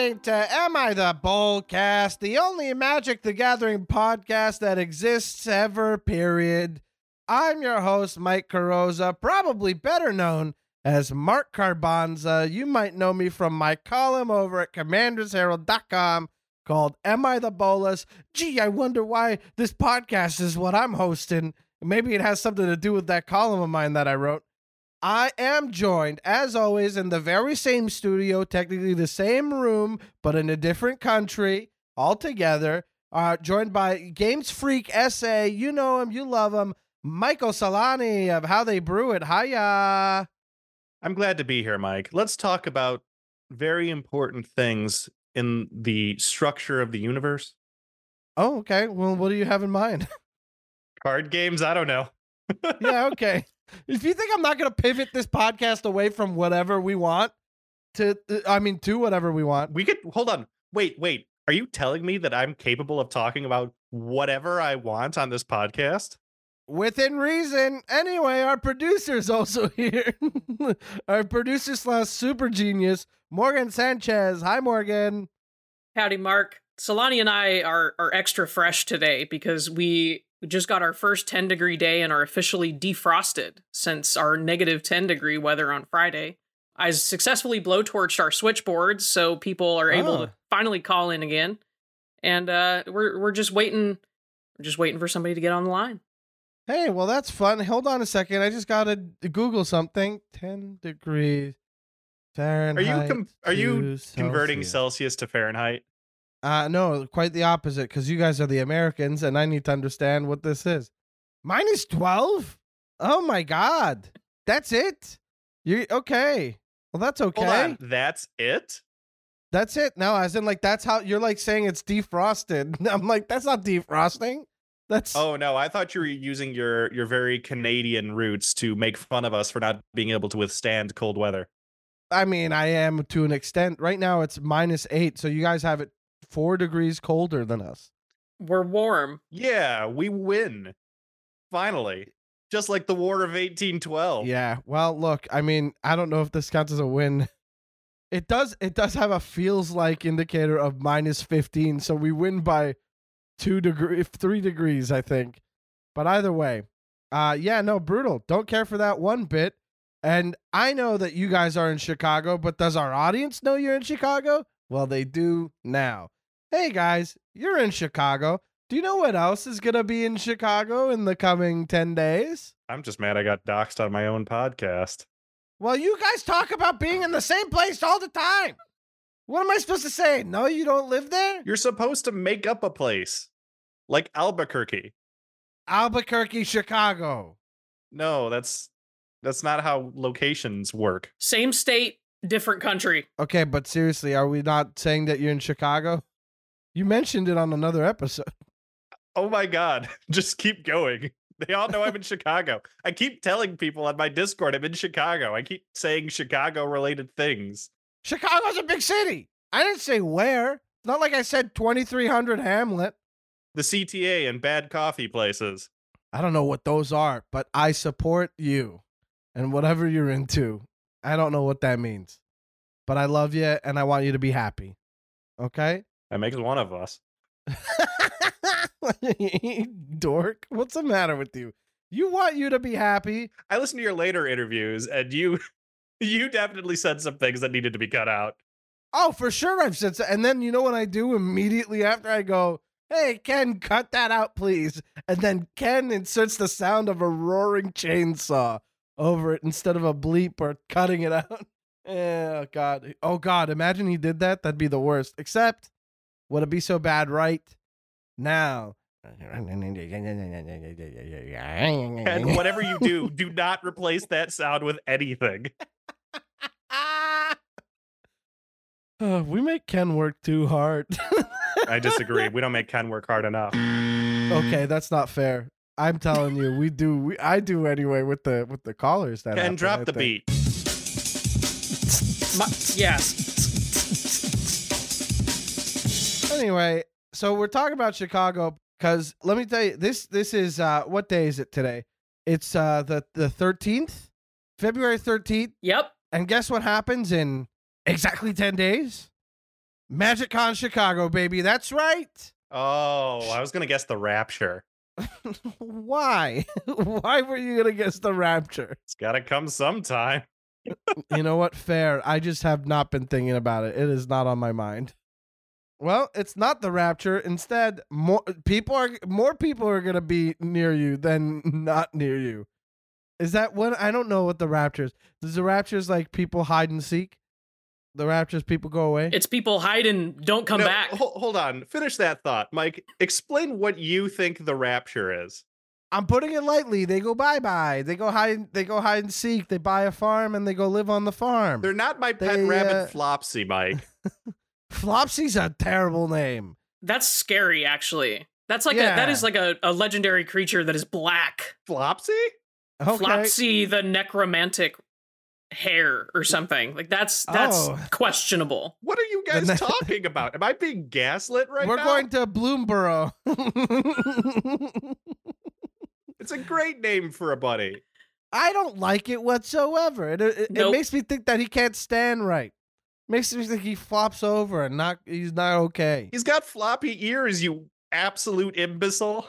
listening to Am I the Bolcast, the only Magic the Gathering podcast that exists ever, period. I'm your host, Mike Carrozza, probably better known as Mark Carbanza. You might know me from my column over at commandersherald.com called Am I the Bolas? Gee, I wonder why this podcast is what I'm hosting. Maybe it has something to do with that column of mine that I wrote. I am joined, as always, in the very same studio, technically the same room, but in a different country altogether. Uh, joined by Games Freak SA. You know him, you love him. Michael Solani of How They Brew It. Hiya. I'm glad to be here, Mike. Let's talk about very important things in the structure of the universe. Oh, okay. Well, what do you have in mind? Card games? I don't know. yeah, okay. If you think I'm not going to pivot this podcast away from whatever we want to, I mean, to whatever we want, We could hold on. Wait, wait. Are you telling me that I'm capable of talking about whatever I want on this podcast? within reason. Anyway, our producer's also here. our producer slash super genius, Morgan Sanchez. Hi, Morgan. Howdy, Mark. Solani and I are are extra fresh today because we just got our first 10 degree day and are officially defrosted since our negative 10 degree weather on Friday. I successfully blowtorched our switchboards so people are able Ah. to finally call in again. And uh, we're we're just waiting we're just waiting for somebody to get on the line. Hey, well, that's fun. Hold on a second. I just got to Google something. 10 degrees Fahrenheit. Are you com- are you to converting Celsius. Celsius to Fahrenheit? Uh, no, quite the opposite, because you guys are the Americans, and I need to understand what this is. Minus 12? Oh my God. That's it? You okay. Well, that's okay. Hold on. That's it? That's it. No, as in like that's how you're like saying it's defrosted. I'm like that's not defrosting. That's Oh no, I thought you were using your your very Canadian roots to make fun of us for not being able to withstand cold weather. I mean, I am to an extent. Right now it's minus eight, so you guys have it four degrees colder than us. We're warm. Yeah, we win. Finally. Just like the War of 1812. Yeah. Well, look, I mean, I don't know if this counts as a win. It does. It does have a feels like indicator of minus fifteen, so we win by two degree, three degrees, I think. But either way, uh, yeah, no, brutal. Don't care for that one bit. And I know that you guys are in Chicago, but does our audience know you're in Chicago? Well, they do now. Hey guys, you're in Chicago. Do you know what else is gonna be in Chicago in the coming ten days? I'm just mad I got doxxed on my own podcast. Well, you guys talk about being in the same place all the time. What am I supposed to say? No, you don't live there? You're supposed to make up a place. Like Albuquerque. Albuquerque, Chicago. No, that's that's not how locations work. Same state, different country. Okay, but seriously, are we not saying that you're in Chicago? You mentioned it on another episode. Oh my god. Just keep going. They all know I'm in Chicago. I keep telling people on my Discord I'm in Chicago. I keep saying Chicago related things. Chicago's a big city. I didn't say where. It's not like I said 2300 Hamlet. The CTA and bad coffee places. I don't know what those are, but I support you and whatever you're into. I don't know what that means, but I love you and I want you to be happy. Okay? That makes one of us. Dork, what's the matter with you? You want you to be happy. I listened to your later interviews and you you definitely said some things that needed to be cut out. Oh, for sure I've said so. And then you know what I do immediately after I go, hey, Ken, cut that out, please. And then Ken inserts the sound of a roaring chainsaw over it instead of a bleep or cutting it out. Eh, oh, God. Oh, God. Imagine he did that. That'd be the worst. Except, would it be so bad right now? And whatever you do, do not replace that sound with anything. Uh, we make Ken work too hard. I disagree. We don't make Ken work hard enough. okay, that's not fair. I'm telling you, we do. We, I do anyway with the with the callers. That Ken, happen, drop I the think. beat. My, yes. Anyway, so we're talking about Chicago because let me tell you, this this is uh what day is it today? It's uh the the 13th, February 13th, Yep. and guess what happens in exactly 10 days? Magic Con Chicago, baby. That's right. Oh, I was gonna guess the Rapture. Why? Why were you gonna guess the Rapture? It's gotta come sometime. you know what? Fair. I just have not been thinking about it. It is not on my mind. Well, it's not the rapture. Instead, more people are more people are gonna be near you than not near you. Is that what? I don't know what the rapture is. Does the rapture is like people hide and seek? The rapture is people go away. It's people hide and don't come No, back. hol- hold on. Finish that thought, Mike. Explain what you think the Rapture is. I'm putting it lightly. They go bye bye. They go hide. They go hide and seek. They buy a farm and they go live on the farm. They're not my pet They, rabbit uh, Flopsy, Mike. Flopsy's a terrible name. That's scary, actually. That's like a that is like a, a legendary creature that is black. Flopsy? Okay. Flopsy the necromantic hare or something. Like that's that's Oh. questionable. What are you guys ne- talking about? Am I being gaslit right now? We're going to Bloomburrow. It's a great name for a buddy. I don't like it whatsoever. It, it, it makes me think that he can't stand right. Makes me think he flops over and not he's not okay. He's got floppy ears, you absolute imbecile.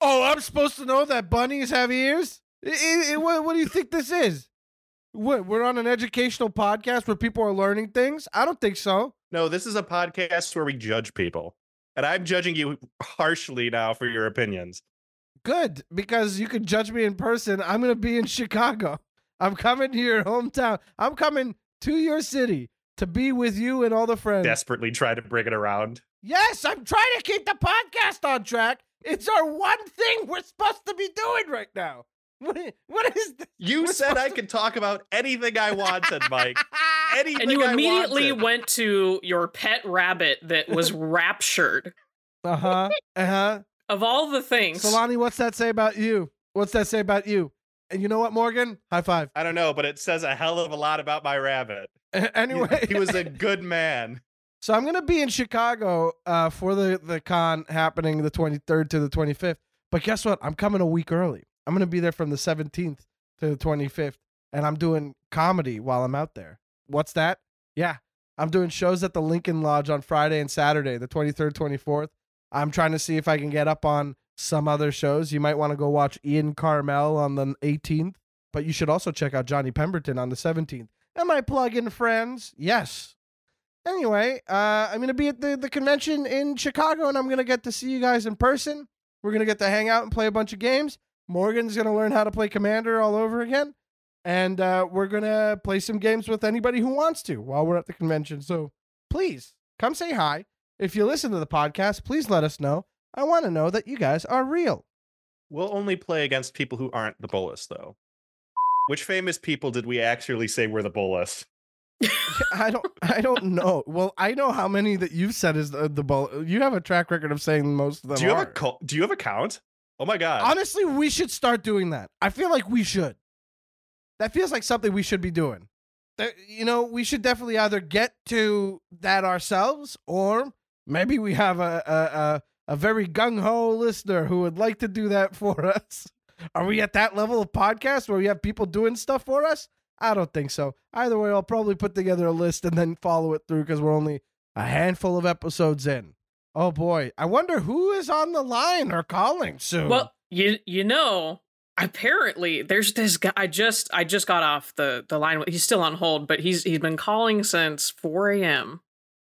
Oh, I'm supposed to know that bunnies have ears? I- I- what, what do you think this is? What, we're on an educational podcast where people are learning things? I don't think so. No, this is a podcast where we judge people. And I'm judging you harshly now for your opinions. Good, because you can judge me in person. I'm going to be in Chicago. I'm coming to your hometown. I'm coming to your city to be with you and all the friends. Desperately try to bring it around. Yes, I'm trying to keep the podcast on track. It's our one thing we're supposed to be doing right now. What, what is this? You We're said I supposed could talk about anything I wanted, Mike. Anything And you I immediately wanted. went to your pet rabbit that was raptured. Uh huh. Uh huh. Of all the things. Solani, what's that say about you? What's that say about you? And you know what, Morgan? High five. I don't know, but it says a hell of a lot about my rabbit. He- anyway, he was a good man. So I'm gonna be in Chicago uh, for the the con happening the 23rd to the 25th. But guess what? I'm coming a week early. I'm gonna be there from the 17th to the 25th, and I'm doing comedy while I'm out there. What's that? Yeah, I'm doing shows at the Lincoln Lodge on Friday and Saturday, the 23rd, 24th. I'm trying to see if I can get up on some other shows. You might want to go watch Ian Karmel on the 18th, but you should also check out Johnny Pemberton on the 17th. Am I plugging friends? Yes. Anyway, uh, I'm gonna be at the, the convention in Chicago, and I'm gonna get to see you guys in person. We're gonna get to hang out and play a bunch of games. Morgan's gonna learn how to play Commander all over again, and uh, we're gonna play some games with anybody who wants to while we're at the convention. So please come say hi. If you listen to the podcast, please let us know. I want to know that you guys are real. We'll only play against people who aren't the Bolas, though. Which famous people did we actually say were the Bolas? I don't. I don't know. Well, I know how many that you've said is the, the bull. You have a track record of saying most of them. Do you have a co- Do you have a count? Oh my god! Honestly, we should start doing that. I feel like we should. That feels like something we should be doing. That- You know, we should definitely either get to that ourselves, or maybe we have a a, a, a very gung ho listener who would like to do that for us. Are we at that level of podcast where we have people doing stuff for us? I don't think so. Either way, I'll probably put together a list and then follow it through because we're only a handful of episodes in. Oh boy, I wonder who is on the line or calling soon. Well, you you know, apparently there's this guy. I just I just got off the the line. He's still on hold, but he's he's been calling since 4 a.m.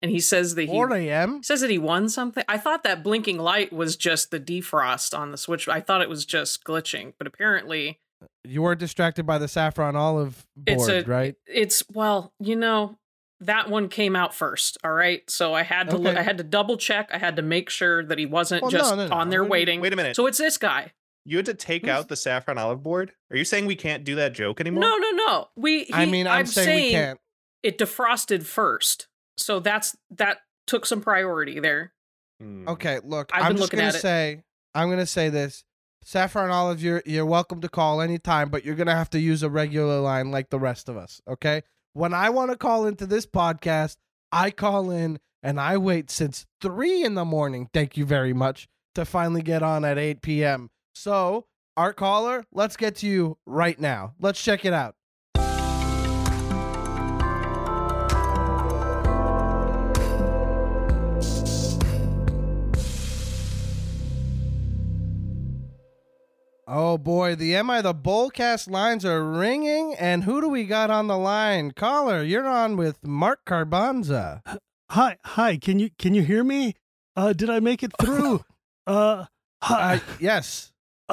and he says that he 4 a.m. says that he won something. I thought that blinking light was just the defrost on the switch. I thought it was just glitching, but apparently You were distracted by the saffron olive board, It's a- right? it's well, you know, that one came out first. All right, so I had to look. I had to double check. I had to make sure that he wasn't Well, just no, no. on there Wait waiting. Wait a minute. So it's this guy. you had to take Who's- out the saffron olive board. Are you saying we can't do that joke anymore? No, no, no. We. He, I mean, I'm, saying, we can't. it defrosted first. So that's that took some priority there. Hmm. Okay, look, I've I'm just gonna at it. say, I'm gonna say this: saffron olive, you're you're welcome to call anytime, but you're gonna have to use a regular line like the rest of us. Okay? When I want to call into this podcast, I call in and I wait since three in the morning. Thank you very much to finally get on at 8 p.m. So, our caller, let's get to you right now. Let's check it out. Oh boy, the Am I the Bolcast lines are ringing, and who do we got on the line? Caller, you're on with Mark Carbanza. Hi, hi. Can you can you hear me? Uh, did I make it through? uh, hi. Uh, yes,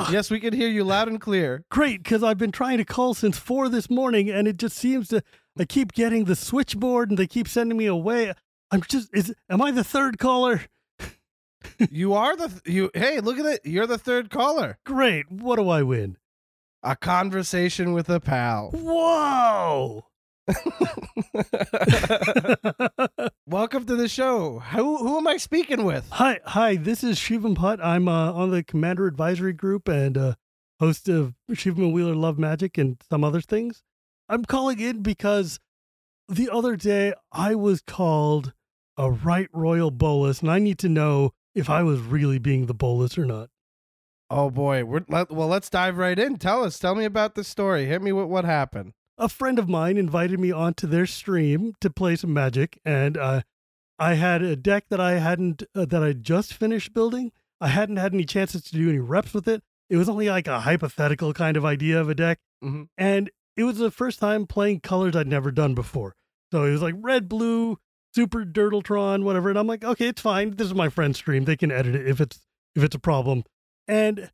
yes, we can hear you loud and clear. Great, because I've been trying to call since four this morning, and it just seems to. I keep getting the switchboard, and they keep sending me away. I'm just. Is am I the third caller? You are the th- you. Hey, look at it. You're the third caller. Great. What do I win? A conversation with a pal. Whoa! Welcome to the show. Who who am I speaking with? hi, hi. This is Shivam Bhatt. I'm uh, on the Commander Advisory Group and uh, host of Shivam and Wheeler Love Magic and some other things. I'm calling in because the other day I was called a right royal Bolas, and I need to know if I was really being the Bolas or not. Oh boy, we're let, well. Let's dive right in. Tell us. Tell me about the story. Hit me with what happened. a friend of mine invited me onto their stream to play some magic and uh, i had a deck that i hadn't uh, that i just finished building i hadn't had any chances to do any reps with it it was only like a hypothetical kind of idea of a deck Mhm. and it was the first time playing colors i'd never done before so it was like red blue super durdletron whatever. And i'm like okay it's fine. This is my friend's stream. They can edit it if it's if it's a problem. And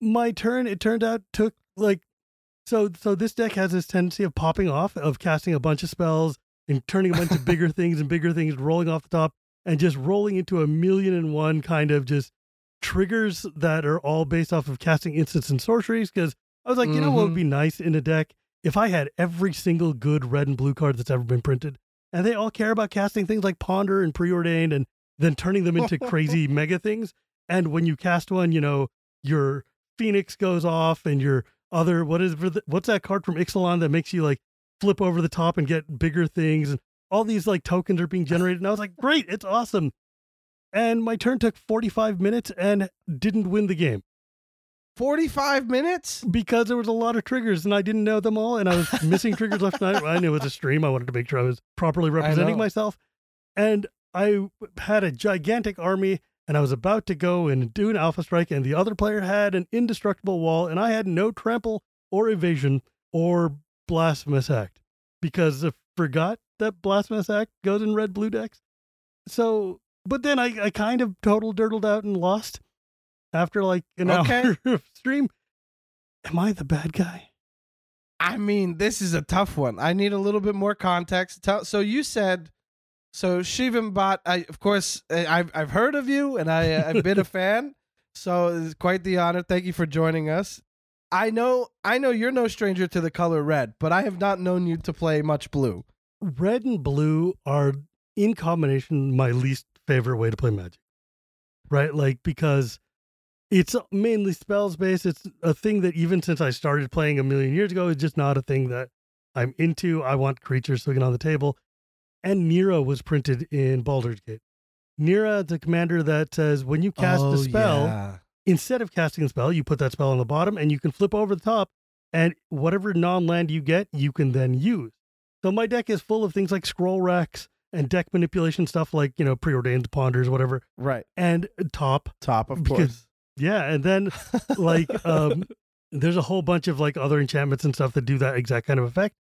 my turn it turned out took like so so this deck has this tendency of popping off, of casting a bunch of spells and turning a bunch of bigger things and bigger things, rolling off the top, and just rolling into a million and one kind of just triggers that are all based off of casting instants and sorceries. Because I was like, you know what would mm-hmm. be nice in a deck? If I had every single good red and blue card that's ever been printed, and they all care about casting things like Ponder and Preordained, and then turning them into crazy mega things. And when you cast one, you know your Phoenix goes off, and your other what is what's that card from Ixalan that makes you like flip over the top and get bigger things? And all these like tokens are being generated. And I was like great it's awesome. And my turn took 45 minutes and didn't win the game Forty-five minutes. because there was a lot of triggers and I didn't know them all and I was missing triggers left and right. I knew it was a stream. I wanted to make sure I was properly representing myself. And I had a gigantic army and I was about to go and do an alpha strike and the other player had an indestructible wall and I had no trample or evasion or blasphemous act because I forgot that blasphemous act goes in red blue decks. So, but then I, I kind of total durdled out and lost after like an Okay. hour of stream. Am I the bad guy? I mean, this is a tough one. I need a little bit more context. Tell, so you said, so Shivam Bhatt. I of course I- I've I've heard of you and I uh, I've been a fan. So it's quite the honor. Thank you for joining us. I know I know you're no stranger to the color red, but I have not known you to play much blue. Red and blue are in combination my least favorite way to play magic. Right? Like because it's mainly spells based. It's a thing that even since I started playing a million years ago, is just not a thing that I'm into. I want creatures swinging on the table. And Neera was printed in Baldur's Gate. Neera, the commander that says when you cast Oh, a spell, yeah. instead of casting a spell, you put that spell on the bottom and you can flip over the top, and whatever non land you get, you can then use. So my deck is full of things like scroll racks and deck manipulation stuff like, you know, preordained ponders, whatever, right and top. top of Because- course. Yeah. And then like um there's a whole bunch of like other enchantments and stuff that do that exact kind of effect.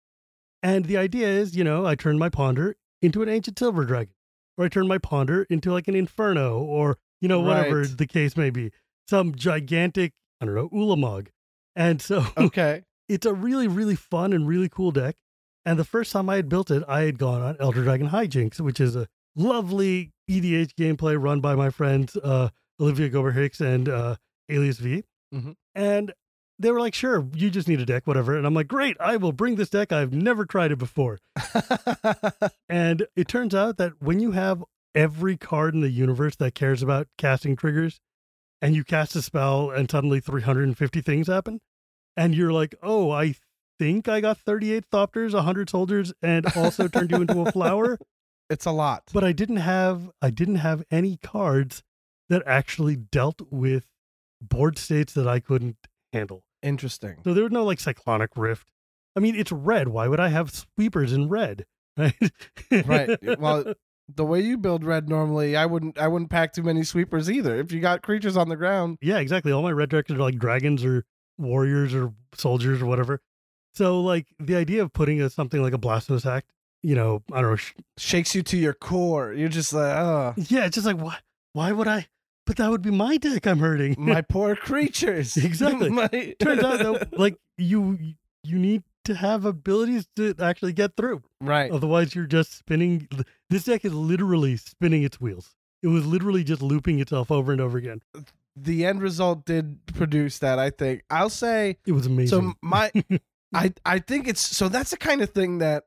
And the idea is, you know, I turn my ponder into an ancient silver dragon, or I turn my ponder into like an inferno, or you know, whatever Right. the case may be. Some gigantic, I don't know, Ulamog. And so okay. it's a really, really fun and really cool deck. And the first time I had built it, I had gone on Elder Dragon Hijinks, which is a lovely EDH gameplay run by my friends uh, Olivia Gobert-Hicks and uh, Alias V. Mhm. And they were like, sure, you just need a deck, whatever. And I'm like, great, I will bring this deck. I've never tried it before. And it turns out that when you have every card in the universe that cares about casting triggers, and you cast a spell and suddenly 350 things happen, and you're like, oh, I think I got 38 Thopters, 100 soldiers, and also turned you into a flower. it's a lot. But I didn't have I didn't have any cards that actually dealt with board states that I couldn't handle. Interesting. So there was no like cyclonic rift. I mean, it's red. Why would I have sweepers in red? Right. Right. Well, the way you build red normally, I wouldn't I wouldn't pack too many sweepers either. If you got creatures on the ground, Yeah, exactly. All my red directors are like dragons or warriors or soldiers or whatever. So like the idea of putting a, something like a blasphemous act, you know, I don't know, sh- Shakes you to your core. You're just like, oh, yeah, it's just like why why would I? But that would be my deck I'm hurting. my poor creatures. Exactly. My- Turns out though, like you you need to have abilities to actually get through. right. Otherwise, you're just spinning. This deck is literally spinning its wheels. It was literally just looping itself over and over again. The end result did produce that. I think. I'll say. It was amazing. So my, I I think it's so that's the kind of thing that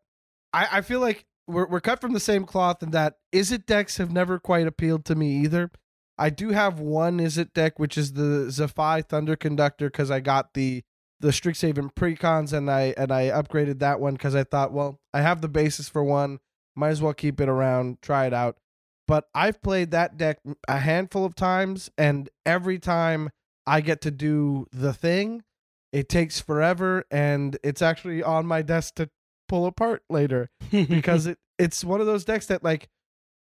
I I feel like we're we're cut from the same cloth and that is it decks have never quite appealed to me either. I do have one is it deck which is the Zaffai Thunder Conductor because I got the the Strixhaven precons and I and I upgraded that one because I thought well I have the basis for one might as well keep it around try it out. But I've played that deck a handful of times and every time I get to do the thing it takes forever and it's actually on my desk to pull apart later because it it's one of those decks that like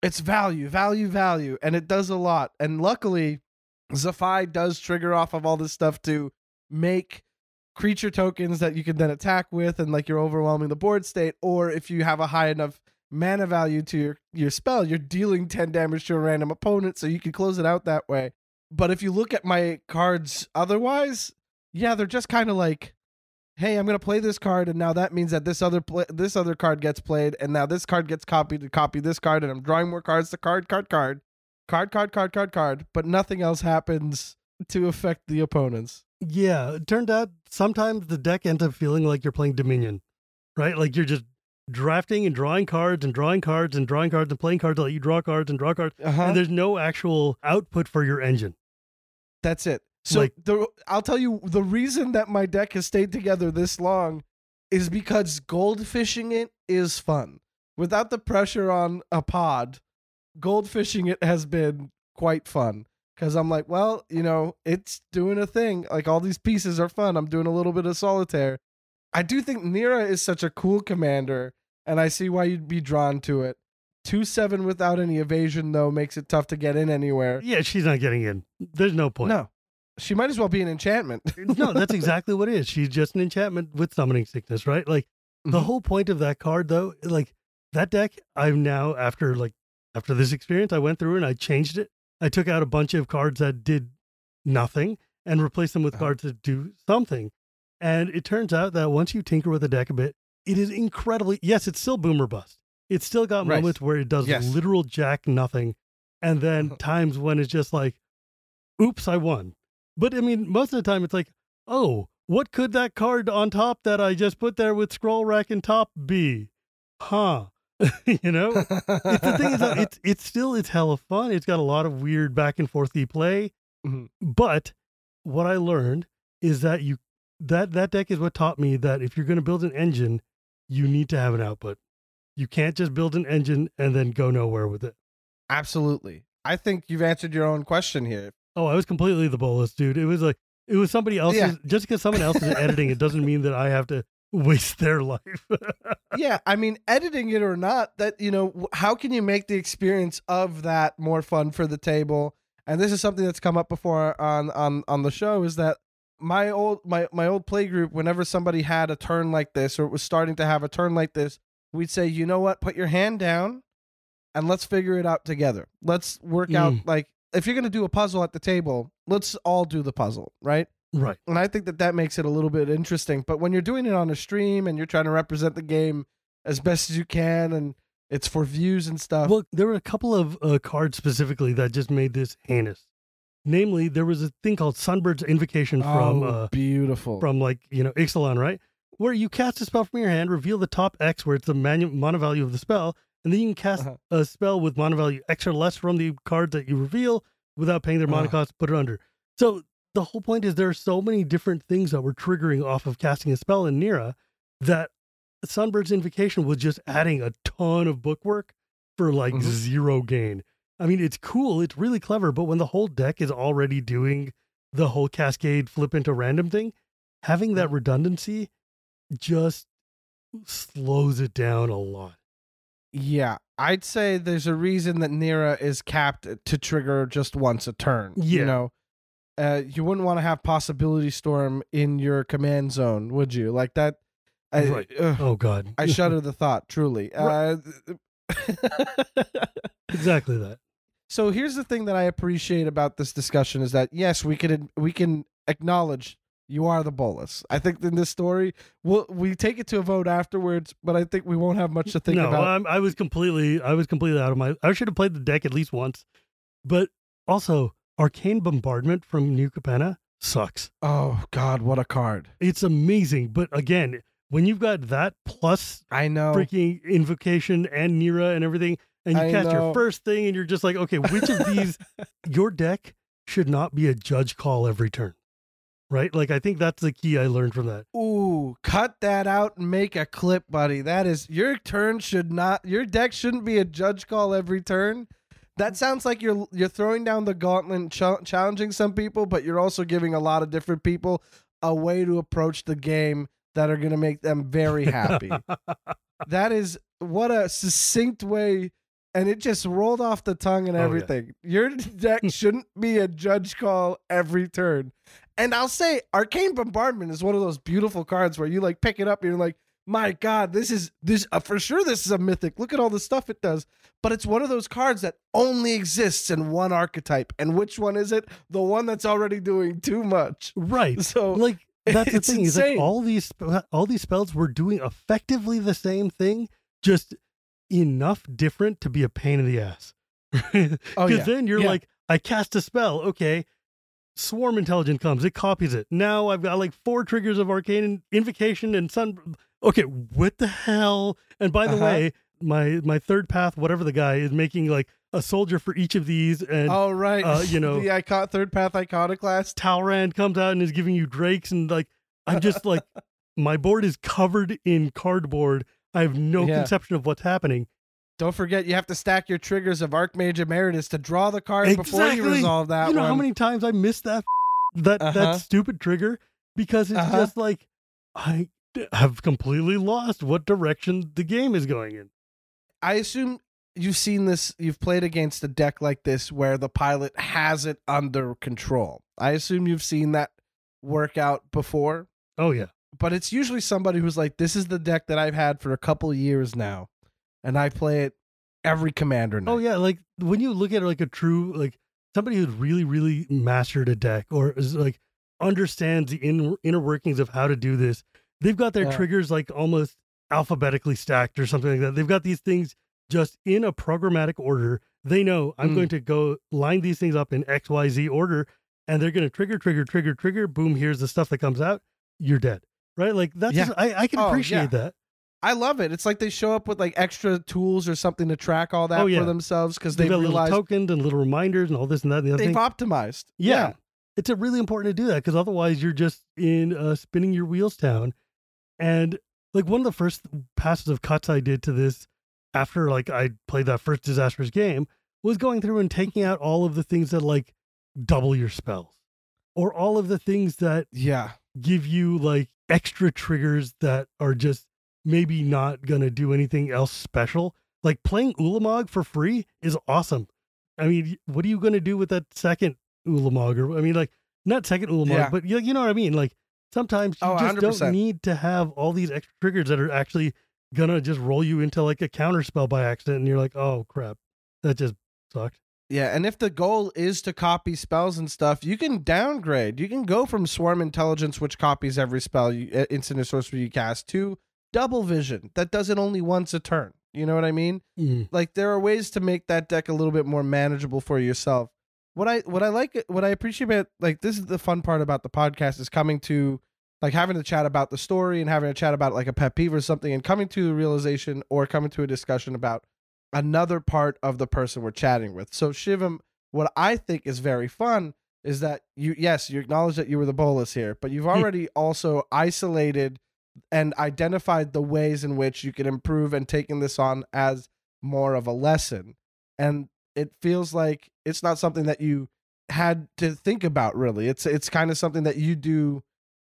it's value value value and it does a lot and luckily Zaffai does trigger off of all this stuff to make creature tokens that you can then attack with and like you're overwhelming the board state or if you have a high enough mana value to your your spell you're dealing 10 damage to a random opponent so you can close it out that way. But if you look at my cards otherwise yeah, they're just kind of like, hey, I'm gonna play this card, and now that means that this other pla this other card gets played, and now this card gets copied to copy this card, and I'm drawing more cards to card, card, card, card, card, card, card, card, but nothing else happens to affect the opponents. yeah, it turned out sometimes the deck ends up feeling like you're playing Dominion, right? Like you're just drafting and drawing cards and drawing cards and drawing cards and playing cards to let you draw cards and draw cards, Uh-huh. and there's no actual output for your engine. That's it. So Like- the I'll tell you the reason that my deck has stayed together this long is because goldfishing it is fun. Without the pressure on a pod, goldfishing it has been quite fun. Cause I'm like, well, you know, it's doing a thing. Like all these pieces are fun. I'm doing a little bit of solitaire. I do think Neera is such a cool commander, and I see why you'd be drawn to it. Two seven without any evasion though makes it tough to get in anywhere. Yeah, she's not getting in. There's no point. No. She might as well be an enchantment. no, that's exactly what it is. She's just an enchantment with summoning sickness, right? Like the Mhm. whole point of that card, though, like that deck, I'm now after like after this experience, I went through and I changed it. I took out a bunch of cards that did nothing and replaced them with Uh-huh. cards that do something. And it turns out that once you tinker with a deck a bit, it is incredibly yes, it's still boomer bust. It's still got Right. moments where it does Yes. literal jack nothing, and then Uh-huh. times when it's just like, "Oops, I won." But I mean, most of the time it's like, "Oh, what could that card on top that I just put there with scroll rack and top be?" Huh? you know, it's the thing is, that it's it's still it's hella fun. It's got a lot of weird back and forthy play, Mhm. but what I learned is that you that that deck is what taught me that if you're going to build an engine, you need to have an output. You can't just build an engine and then go nowhere with it. Absolutely. I think you've answered your own question here. Oh, I was completely the Bolas, dude. It was like it was somebody else's. Yeah. Just because someone else is editing, it doesn't mean that I have to waste their life. yeah, I mean, editing it or not, that you know, how can you make the experience of that more fun for the table? And this is something that's come up before on on on the show. Is that my old my my old play group? Whenever somebody had a turn like this, or it was starting to have a turn like this, we'd say, you know what, put your hand down, and let's figure it out together. Let's work out Mm. like if you're gonna do a puzzle at the table, let's all do the puzzle, right? right. and I think that that makes it a little bit interesting. But when you're doing it on a stream and you're trying to represent the game as best as you can, and it's for views and stuff. Well, there were a couple of uh, cards specifically that just made this heinous. Namely, there was a thing called Sunbird's Invocation from oh, uh, beautiful. from like you know Ixalan, right? Where you cast a spell from your hand, reveal the top X, where it's the manu- mana value of the spell, and then you can cast Uh-huh. a spell with mana value extra less from the card that you reveal without paying their mana Ugh. cost. Put it under. So the whole point is there are so many different things that were triggering off of casting a spell in Neera that Sunbird's Invocation was just adding a ton of bookwork for like Mhm. zero gain. I mean, it's cool, it's really clever, but when the whole deck is already doing the whole cascade flip into random thing, having that redundancy just slows it down a lot. Yeah, I'd say there's a reason that Neera is capped to trigger just once a turn. Yeah. You know, uh, you wouldn't want to have possibility storm in your command zone, would you? Like that. I, Right. ugh, Oh God. I shudder the thought. Truly. Uh, exactly that. so here's the thing that I appreciate about this discussion is that yes, we can we can acknowledge you are the Bolas. I think in this story, we'll we take it to a vote afterwards, but I think we won't have much to think no, about. I'm, I was completely, I was completely out of my. I should have played the deck at least once, but also Arcane Bombardment from New Capenna sucks. oh God, what a card! It's amazing, but again, when you've got that plus I know. freaking Invocation and Neera and everything, and you I cast know. your first thing, and you're just like, okay, which of these your deck should not be a judge call every turn, right? Like I think that's the key I learned from that. Ooh, cut that out and make a clip, buddy. That is your turn should not your deck shouldn't be a judge call every turn. That sounds like you're you're throwing down the gauntlet, ch- challenging some people, but you're also giving a lot of different people a way to approach the game that are going to make them very happy. that is what a succinct way and it just rolled off the tongue and Oh, yeah. everything. Your deck shouldn't be a judge call every turn. And I'll say Arcane Bombardment is one of those beautiful cards where you like pick it up and you're like, "My god, this is this uh, for sure this is a mythic. Look at all the stuff it does." But it's one of those cards that only exists in one archetype. And which one is it? The one that's already doing too much. right. So like that's the thing is like all these all these spells were doing effectively the same thing just enough different to be a pain in the ass because Oh, yeah. then you're Yeah. like i cast a spell okay swarm intelligence comes it copies it now i've got like four triggers of arcane invocation and sun okay what the hell and by the Uh-huh. way my my third path whatever the guy is making like a soldier for each of these and Oh right. uh, you know- the icon third path iconoclast. Talrand comes out and is giving you drakes and like I'm just like my board is covered in cardboard. I have no Yeah. conception of what's happening. Don't forget you have to stack your triggers of Archmage Emeritus to draw the card before you resolve that one. you know one. how many times I missed that that Uh-huh. that stupid trigger because it's Uh-huh. just like I have completely lost what direction the game is going in. I assume you've seen this you've played against a deck like this where the pilot has it under control. I assume you've seen that work out before. Oh yeah. but it's usually somebody who's like, "This is the deck that I've had for a couple years now, and I play it every commander night." Oh yeah, like when you look at like a true like somebody who's really really mastered a deck or is like understands the inner inner workings of how to do this. They've got their Yeah. triggers like almost alphabetically stacked or something like that. They've got these things just in a programmatic order. They know I'm Mm. going to go line these things up in XYZ order and they're going to trigger trigger trigger trigger boom here's the stuff that comes out. You're dead. Right? Like that's Yeah. just, I I can Oh, appreciate yeah. that. I love it. It's like they show up with like extra tools or something to track all that Oh, yeah. for themselves because They've they got little tokens and little reminders and all this and that and the other they've thing. optimized. Yeah. It's a really important to do that because otherwise you're just in uh, spinning your wheels down. And like one of the first passes of cuts I did to this after like I played that first disastrous game was going through and taking out all of the things that like double your spells or all of the things that yeah. give you like extra triggers that are just maybe not going to do anything else special. Like playing Ulamog for free is awesome. I mean, what are you going to do with that second Ulamog? Or, I mean, like, not second Ulamog, Yeah. but you, you know what I mean? Like, sometimes you Oh, just 100%. don't need to have all these extra triggers that are actually to just roll you into like a counter spell by accident. And you're like, oh, crap. That just sucked. Yeah, and if the goal is to copy spells and stuff, you can downgrade. You can go from Swarm Intelligence, which copies every spell, you, instant or sorcery you cast, to Double Vision that does it only once a turn. You know what I mean? Mm. Like there are ways to make that deck a little bit more manageable for yourself. What I what I like what I appreciate about like this is the fun part about the podcast is coming to like having a chat about the story and having a chat about like a pet peeve or something and coming to a realization or coming to a discussion about another part of the person we're chatting with. So Shivam, what I think is very fun is that you yes, you acknowledge that you were the Bolas here, but you've already also isolated and identified the ways in which you can improve and taking this on as more of a lesson. And it feels like it's not something that you had to think about really. It's it's kind of something that you do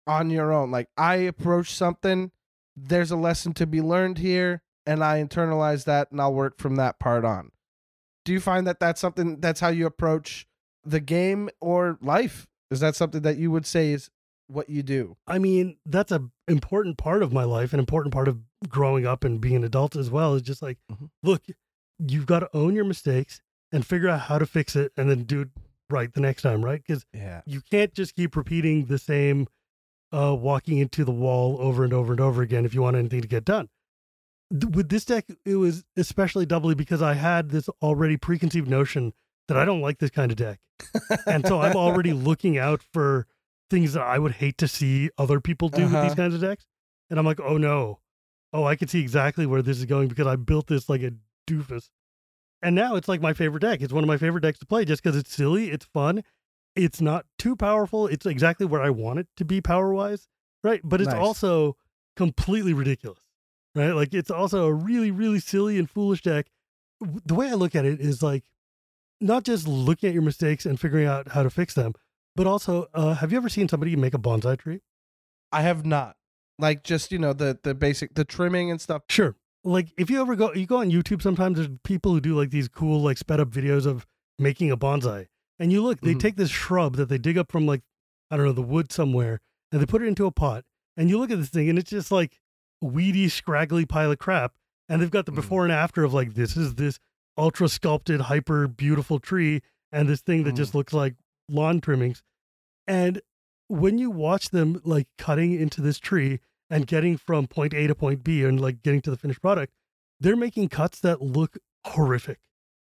on your own. Like I approach something, there's a lesson to be learned here and I internalize that and I'll work from that part on. Do you find that that's something that's how you approach the game or life Is that something that you would say is what you do? I mean, that's a important part of my life, an important part of growing up and being an adult as well. Is just like, Mhm. look, you've got to own your mistakes and figure out how to fix it, and then do it right the next time, right? Because Yeah. you can't just keep repeating the same uh walking into the wall over and over and over again if you want anything to get done with this deck it was especially doubly because i had this already preconceived notion that i don't like this kind of deck and so i'm already looking out for things that i would hate to see other people do with Uh-huh. these kinds of decks and i'm like oh no oh i can see exactly where this is going because i built this like a doofus and now it's like my favorite deck it's one of my favorite decks to play just because it's silly it's fun it's not too powerful. It's exactly where I want it to be power wise, right? But it's Nice. also completely ridiculous, right? Like it's also a really, really silly and foolish deck. The way I look at it is like not just looking at your mistakes and figuring out how to fix them, but also, uh, have you ever seen somebody make a bonsai tree? I have not. Like just, you know, the the basic the trimming and stuff. Sure. Like if you ever go, you go on YouTube. Sometimes there's people who do like these cool, like sped up videos of making a bonsai. And you look, they Mhm. take this shrub that they dig up from like I don't know the wood somewhere, and they put it into a pot. And you look at this thing, and it's just like weedy, scraggly pile of crap. And they've got the Mhm. before and after of like this is this ultra sculpted, hyper beautiful tree, and this thing that Mhm. just looks like lawn trimmings. And when you watch them like cutting into this tree and getting from point A to point B and like getting to the finished product, they're making cuts that look horrific.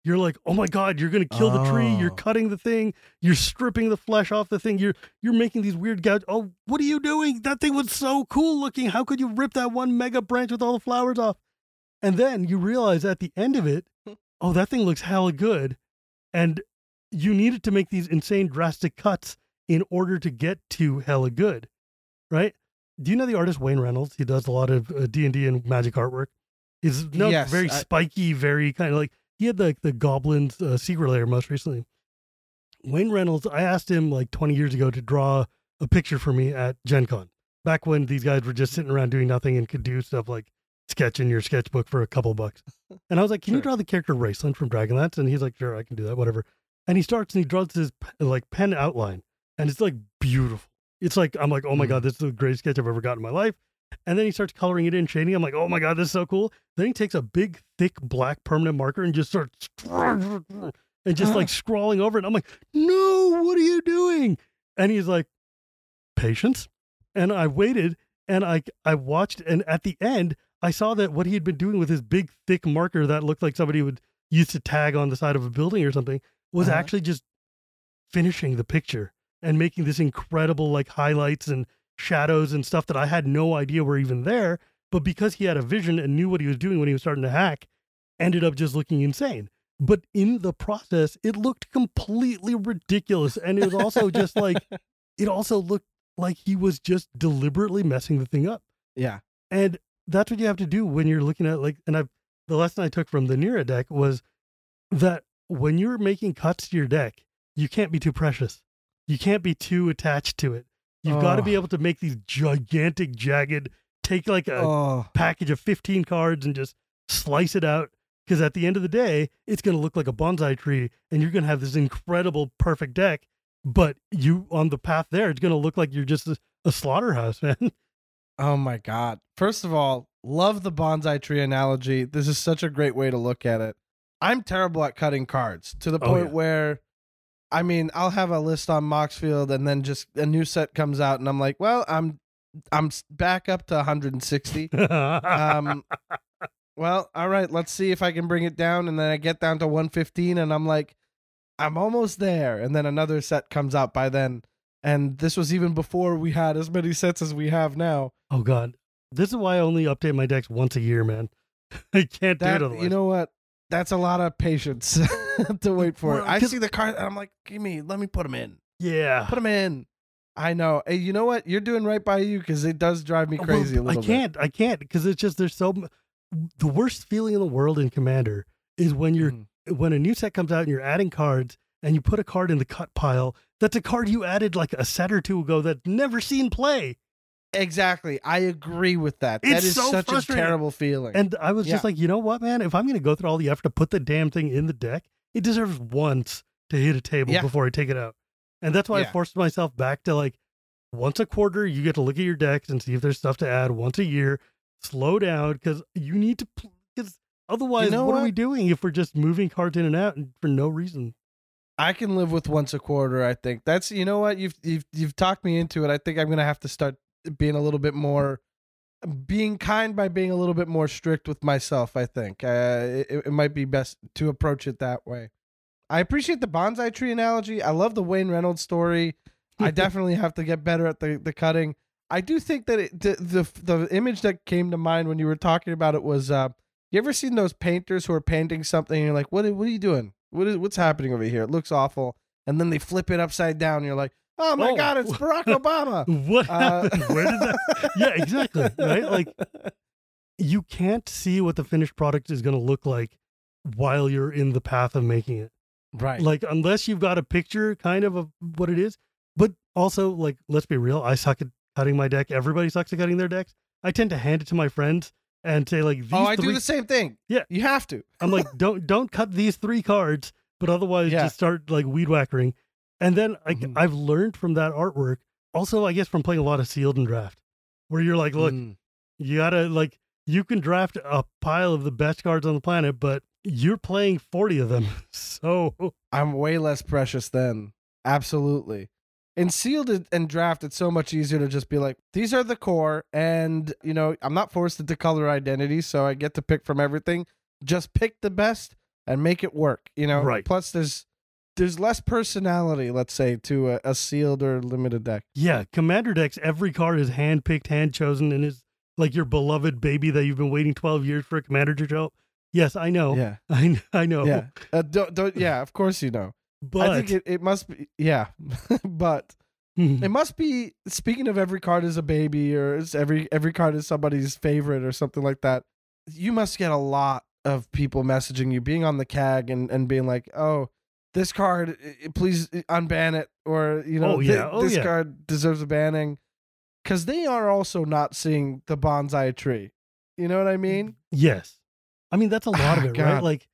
You're like, oh my god, you're gonna kill the tree. You're Oh. cutting the thing. You're stripping the flesh off the thing. You're you're making these weird gouge. Oh, what are you doing? That thing was so cool looking. How could you rip that one mega branch with all the flowers off? And then you realize at the end of it, oh, that thing looks hella good. And you needed to make these insane drastic cuts in order to get to hella good, right? Do you know the artist Wayne Reynolds? He does a lot of uh, D and D and magic artwork. He's no Yes, very I- spiky, very kind of like he had the the Goblins uh, Secret Lair most recently. Wayne Reynolds, I asked him like 20 years ago to draw a picture for me at Gen Con, back when these guys were just sitting around doing nothing and could do stuff like sketch in your sketchbook for a couple bucks. And I was like, "Can you draw the character Raistlin from Dragonlance?" And he's like, "Sure, I can do that, whatever." And he starts and he draws this like pen outline, and it's like beautiful. It's like I'm like, "Oh my god, mm. this is the greatest sketch I've ever got in my life." And then he starts coloring it in, shading. I'm like, "Oh my god, this is so cool." Then he takes a big, thick black permanent marker and just starts and just like scrawling over it. I'm like, "No, what are you doing?" And he's like, "Patience." And I waited and I I watched and at the end I saw that what he had been doing with his big thick marker that looked like somebody would use to tag on the side of a building or something was Uh-huh. actually just finishing the picture and making this incredible like highlights and shadows and stuff that I had no idea were even there. But because he had a vision and knew what he was doing when he was starting to hack, ended up just looking insane. But in the process, it looked completely ridiculous. And it was also just like, it also looked like he was just deliberately messing the thing up. Yeah. And that's what you have to do when you're looking at like, and I've, the lesson I took from the Neera deck was that when you're making cuts to your deck, you can't be too precious. You can't be too attached to it. You've got to be Oh. able to make these gigantic, jagged, take like a Oh. package of 15 cards and just slice it out. Because at the end of the day, it's going to look like a bonsai tree and you're going to have this incredible, perfect deck. But you, on the path there, it's going to look like you're just a, a slaughterhouse, man. Oh my god. First of all, love the bonsai tree analogy. This is such a great way to look at it. I'm terrible at cutting cards to the Oh, point yeah. where I mean, I'll have a list on Moxfield and then just a new set comes out and I'm like, well, I'm I'm back up to 160. Um well, all right, let's see if I can bring it down and then I get down to 115 and I'm like I'm almost there and then another set comes out by then. And this was even before we had as many sets as we have now. oh, God. This is why I only update my decks once a year, man. I can't that do it otherwise. you know what that's a lot of patience to wait for it Well, i 'cause- see the card and i'm like give me let me put them in yeah. put them in i know hey, you know what you're doing right by you because it does drive me Well, crazy a little I can't. I can't because it's just there's so. The worst feeling in the world in Commander is when you're Mhm. when a new set comes out and you're adding cards and you put a card in the cut pile that's a card you added like a set or two ago that never seen play. Exactly i agree with that that It's is so such a terrible feeling And I was just like, you know what, man? If I'm going to go through all the effort to put the damn thing in the deck, it deserves once to hit a table Yeah. before I take it out. And that's why Yeah. I forced myself back to like once a quarter, you get to look at your decks and see if there's stuff to add. Once a year, slow down because you need to, because otherwise, know what, are we doing if we're just moving cards in and out and for no reason? I can live with once a quarter. I think that's you know what you've you've you've talked me into it. I think I'm gonna have to start being a little bit more, being kind by being a little bit more strict with myself. I think uh, it, it might be best to approach it that way. I appreciate the bonsai tree analogy. I love the Wayne Reynolds story. I definitely have to get better at the the cutting. I do think that it, the the the image that came to mind when you were talking about it was uh, you ever seen those painters who are painting something and you're like, what are- what are you doing? What is what's happening over here? It looks awful, and then they flip it upside down. And you're like, oh my Oh. god, it's Barack Obama. What Uh, happened? Where did that? Yeah, exactly. Right? Like you can't see what the finished product is going to look like while you're in the path of making it. right, Like unless you've got a picture kind of of what it is. But also like let's be real, I suck at cutting my deck. Everybody sucks at cutting their decks. I tend to hand it to my friends and say like these oh, I three do the same thing. Yeah. you have to. I'm like, don't don't cut these three cards, but otherwise Yeah. just start like weed whackering. And then I, Mhm. I've learned from that artwork. Also, I guess from playing a lot of sealed and draft, where you're like, look, Mm. you gotta like you can draft a pile of the best cards on the planet, but you're playing 40 of them. So I'm way less precious then. Absolutely. In sealed and- and draft, it's so much easier to just be like, these are the core, and you know, I'm not forced into color identity, so I get to pick from everything. Just pick the best and make it work. You know, Right. Plus, there's there's less personality, let's say, to a, a sealed or limited deck. yeah, commander decks, every card is hand picked, hand chosen, and is like your beloved baby that you've been waiting 12 years for a commander to show. Yes, I know. Yeah, I I know. yeah, uh, don't, don't, yeah. Of course, you know. But I think it, it must be, yeah, but It must be speaking of every card is a baby or every every card is somebody's favorite or something like that. You must get a lot of people messaging you, being on the CAG and, and being like, "Oh, this card, please unban it," or you know, Oh, "Thi- yeah. Oh, this yeah. card deserves a banning, because they are also not seeing the bonsai tree. You know what I mean? Yes. I mean, that's a lot of Ah, it, right? Like,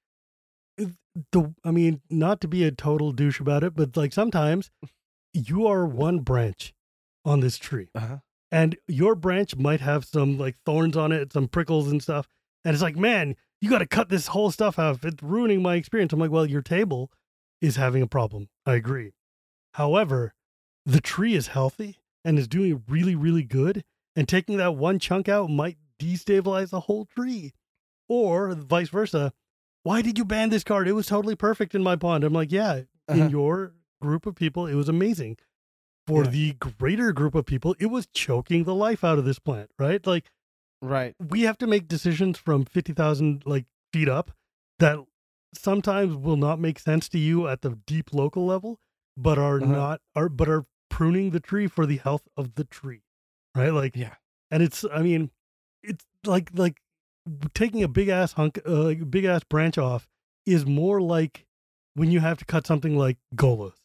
the, I mean, not to be a total douche about it, but like sometimes you are one branch on this tree Uh-huh. and your branch might have some like thorns on it, some prickles and stuff. And it's like, man, you got to cut this whole stuff out. It's ruining my experience. I'm like, well, your table is having a problem. I agree. However, the tree is healthy and is doing really, really good. And taking that one chunk out might destabilize the whole tree. Or vice versa. Why did you ban this card? It was totally perfect in my pond. I'm like, yeah, Uh-huh. in your group of people, it was amazing. For Yeah. the greater group of people, it was choking the life out of this plant, right? Like Right. we have to make decisions from 50,000 like feet up that sometimes will not make sense to you at the deep local level, but are Uh-huh. not are but are pruning the tree for the health of the tree. Right? Like Yeah. and it's I mean, it's like like taking a big ass hunk uh, big ass branch off is more like when you have to cut something like Golos.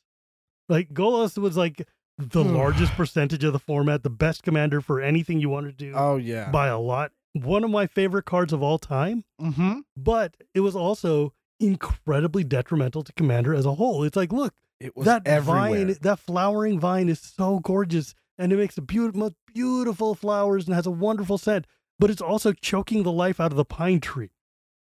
Like Golos was like the Hmm. largest percentage of the format, the best commander for anything you want to do Oh yeah. by a lot. One of my favorite cards of all time, mm-hmm. but it was also incredibly detrimental to Commander as a whole. It's like, look, It was that everywhere. vine, that flowering vine is so gorgeous and it makes the beautiful, most beautiful flowers and has a wonderful scent, but it's also choking the life out of the pine tree.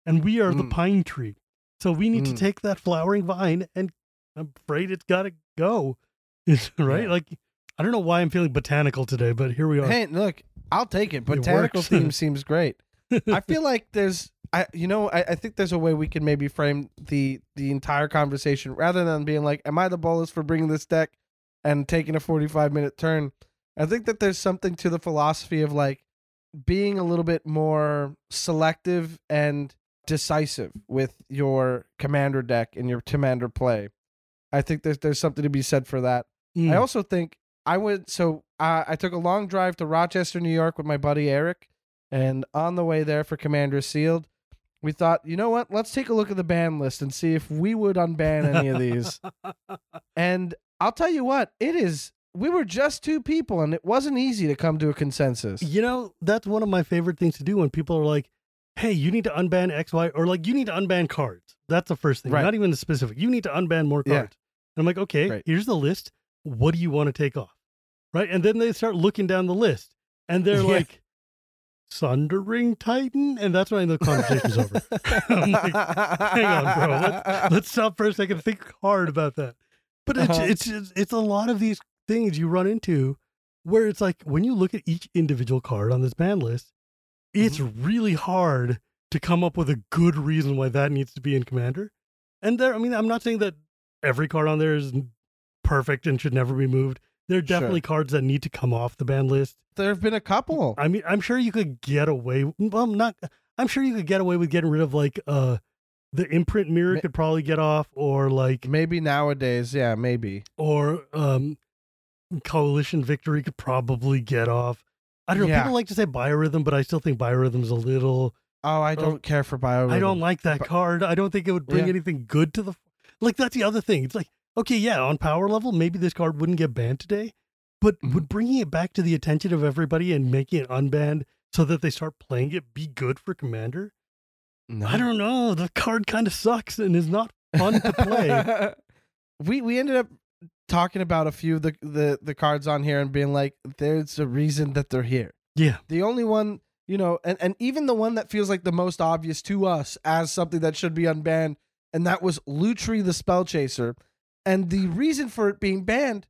And we are the Mm. pine tree. So we need to Mm. take that flowering vine and I'm afraid it's got to go. right? Yeah. Like, I don't know why I'm feeling botanical today, but here we are. Hey, look, I'll take it. Botanical works. theme seems great. I feel like there's, I you know, I, I think there's a way we can maybe frame the the entire conversation rather than being like, "Am I the Bolas for bringing this deck?" and taking a 45 minute turn. I think that there's something to the philosophy of like being a little bit more selective and decisive with your commander deck and your commander play. I think there's there's something to be said for that. Mm. I also think I went so uh, I took a long drive to Rochester, New York with my buddy Eric, and on the way there for Commander Sealed, we thought, you know what? Let's take a look at the ban list and see if we would unban any of these. and I'll tell you what, it is. We were just two people, and it wasn't easy to come to a consensus. You know, that's one of my favorite things to do when people are like, hey, you need to unban X, Y, or like, you need to unban cards. That's the first thing, Right. not even the specific. You need to unban more Yeah. cards. And I'm like, okay, Right. here's the list. what do you want to take off? Right. And then they start looking down the list and they're Yeah. like, Sundering Titan? And that's when the conversation's over. I'm like, hang on, bro. Let's, let's stop for a second. Think hard about that. But it's Uh-huh. it's just, it's a lot of these things you run into where it's like when you look at each individual card on this ban list, it's Mm-hmm. really hard to come up with a good reason why that needs to be in Commander. And there, I mean, I'm not saying that every card on there is perfect and should never be moved. There are Sure. definitely cards that need to come off the ban list. there have been a couple. I mean, I'm sure you could get away. Well, not. I'm sure you could get away with getting rid of like uh the imprint mirror Ma- could probably get off, or like Maybe nowadays, yeah, maybe. or um coalition victory could probably get off. I don't know. Yeah. People like to say biorhythm, but I still think biorhythm is a little. Oh, I don't care for bio. I don't like that But- card. I don't think it would bring Yeah. anything good to the. Like that's the other thing. It's like okay, yeah, on power level, maybe this card wouldn't get banned today, but Mhm. would bringing it back to the attention of everybody and making it unbanned so that they start playing it be good for Commander? No. I don't know. The card kind of sucks and is not fun to play. we we ended up talking about a few of the, the the cards on here and being like, there's a reason that they're here. yeah, The only one, you know, and, and even the one that feels like the most obvious to us as something that should be unbanned, and that was Lutri the Spell Chaser. And the reason for it being banned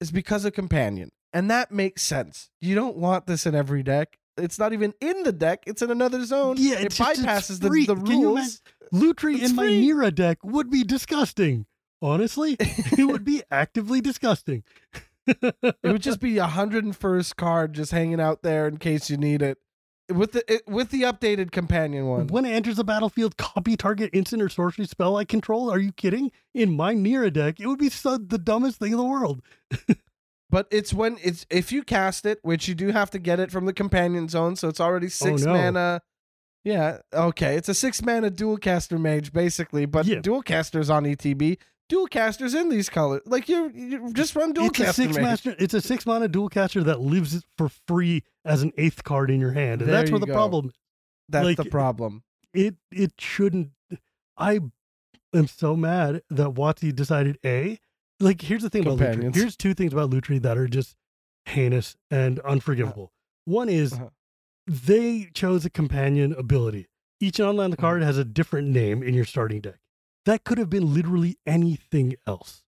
is because of Companion. And that makes sense. You don't want this in every deck. It's not even in the deck, it's in another zone. Yeah, it bypasses the, the rules. Lutri in my free. Neera deck would be disgusting. Honestly, it would be actively disgusting. It would just be a hundred and first card just hanging out there in case you need it. With the it, with the updated companion one. When it enters the battlefield, copy target instant or sorcery spell I control. Are you kidding? In my Neera deck, it would be so, the dumbest thing in the world. But it's when it's if you cast it, which you do have to get it from the companion zone, so it's already oh, six Oh, no. mana. Yeah, okay. It's a six mana dual caster mage, basically, but Yeah. dual casters on ETB. Dual casters in these colors. Like you, you just run dual it's a six master. It's a six mana dual caster that lives for free as an eighth card in your hand, and There that's where the go. problem. That's like- the problem. It it shouldn't. I am so mad that Watsy decided a. Like here's the thing about Lutri. Here's two things about Lutri that are just heinous and unforgivable. One is Uh-huh. they chose a companion ability. Each nonland Uh-huh. card has a different name in your starting deck. That could have been literally anything else.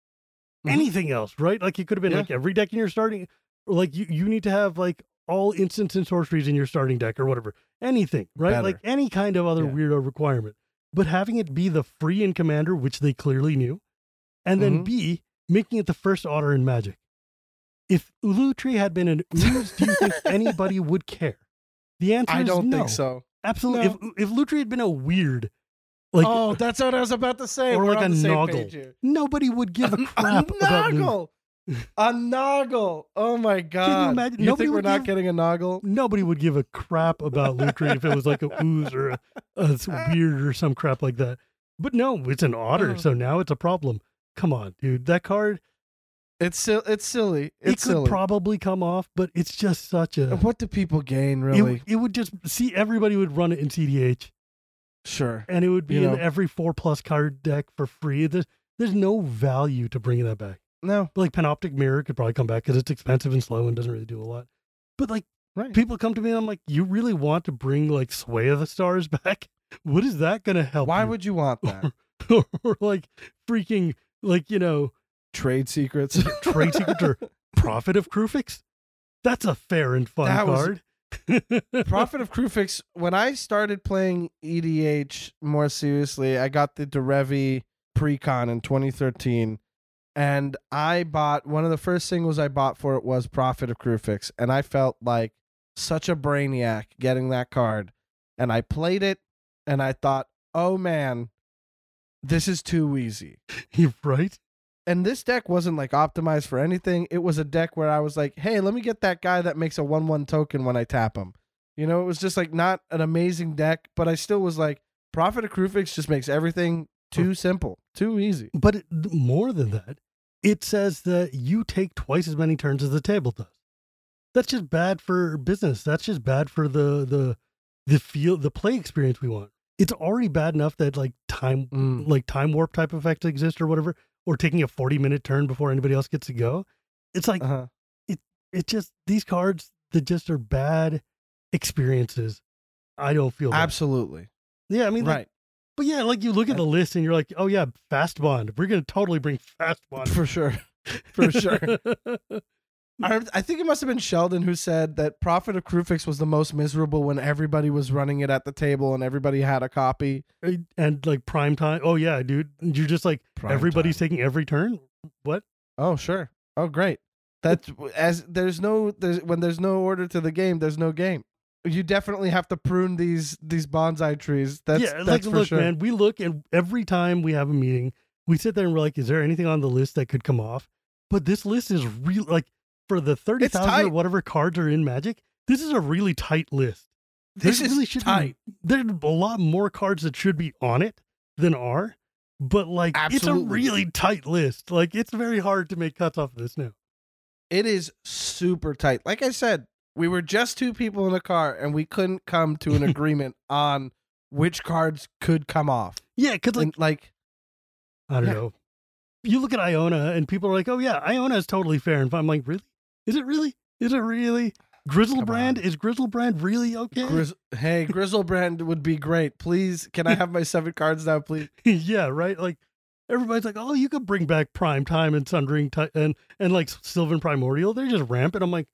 Mhm. Anything else, right? Like it could have been Yeah. like every deck in your starting, or like you, you need to have like all instants and sorceries in your starting deck or whatever. Anything, right? Better. Like any kind of other Yeah. weirdo requirement. But having it be the free in commander, which they clearly knew, and then Mhm. B, making it the first order in magic. If Ulutri had been an ooze, do you think anybody would care? The answer is- I is don't no. think so. Absolutely. No. If if Lutri had been a weird, like oh, that's what I was about to say. or We're like a noggle. nobody would give a A crap about Lu- noggle. a noggle. Oh my god! imagine- You nobody think we're not give- getting a noggle? Nobody would give a crap about Lutri if it was like a ooze or a weird or some crap like that. But no, it's an otter, Oh. so now it's a problem. Come on, dude. That card It's It's silly. it could silly. probably come off, but it's just such a. what do people gain, It, really? it would just see everybody would run it in CDH, sure. and it would be You in know. every four plus card deck for free. There's there's no value to bringing that back. No. Like Panoptic Mirror could probably come back because it's expensive and slow and doesn't really do a lot. But like Right. people come to me and I'm like, you really want to bring like Sway of the Stars back? What is that going to help? Why you? would you want that? or like freaking like you know Trade secrets. trade secret or Prophet of Kruphix? That's a fair and fun That was- card. Prophet of Kruphix. When I started playing EDH more seriously, I got the Derevi Precon in 2013, and I bought one of the first singles I bought for it was Prophet of Kruphix, and I felt like such a brainiac getting that card, and I played it, and I thought, oh man, this is too easy. You're right. And this deck wasn't like optimized for anything. It was a deck where I was like, hey, let me get that guy that makes a 1 1 token when I tap him. You know, it was just like not an amazing deck, but I still was like, Prophet of Kruphix just makes everything too simple, too easy. But it, more than that, it says that you take twice as many turns as the table does. That's just bad for business. That's just bad for the the the feel the play experience we want. It's already bad enough that like time Mm. like time warp type effects exist or whatever. Or taking a 40 minute turn before anybody else gets to go. It's like Uh-huh. it just these cards that just are bad experiences. I don't feel bad. Absolutely. Yeah, I mean, like, Right. but yeah, like you look at the list and you're like, oh yeah, fast bond. We're gonna totally bring fast bond For sure. For sure. I, I think it must have been Sheldon who said that Prophet of Kruphix was the most miserable when everybody was running it at the table and everybody had a copy. and like prime time. Oh yeah, dude. You're just like Prime everybody's time. taking every turn. What? Oh, sure. Oh, great. That's as there's no there's when there's no order to the game, there's no game. You definitely have to prune these these bonsai trees. That's yeah, that's like for look, sure. man. We look and every time we have a meeting, we sit there and we're like, is there anything on the list that could come off? But this list is real. Like for the thirty thousand or whatever cards are in Magic, this is a really tight list. This There is really should tight. Be, there's a lot more cards that should be on it than are, but like it's a really tight list. Like it's very hard to make cuts off of this now. It is super tight. Like I said, we were just two people in a car and we couldn't come to an agreement on which cards could come off. Yeah, because like And, like I don't Yeah. know. You look at Iona and people are like, "Oh yeah, Iona is totally fair." And I'm like, "Really? Is it really? Is it really?" Griselbrand is Griselbrand really okay? Grizz- hey, Griselbrand would be great. Please, can I have my seven cards now, please? yeah, right. Like everybody's like, "Oh, you could bring back Prime Time and Sundering and and like Sylvan Primordial. They're just rampant." I'm like,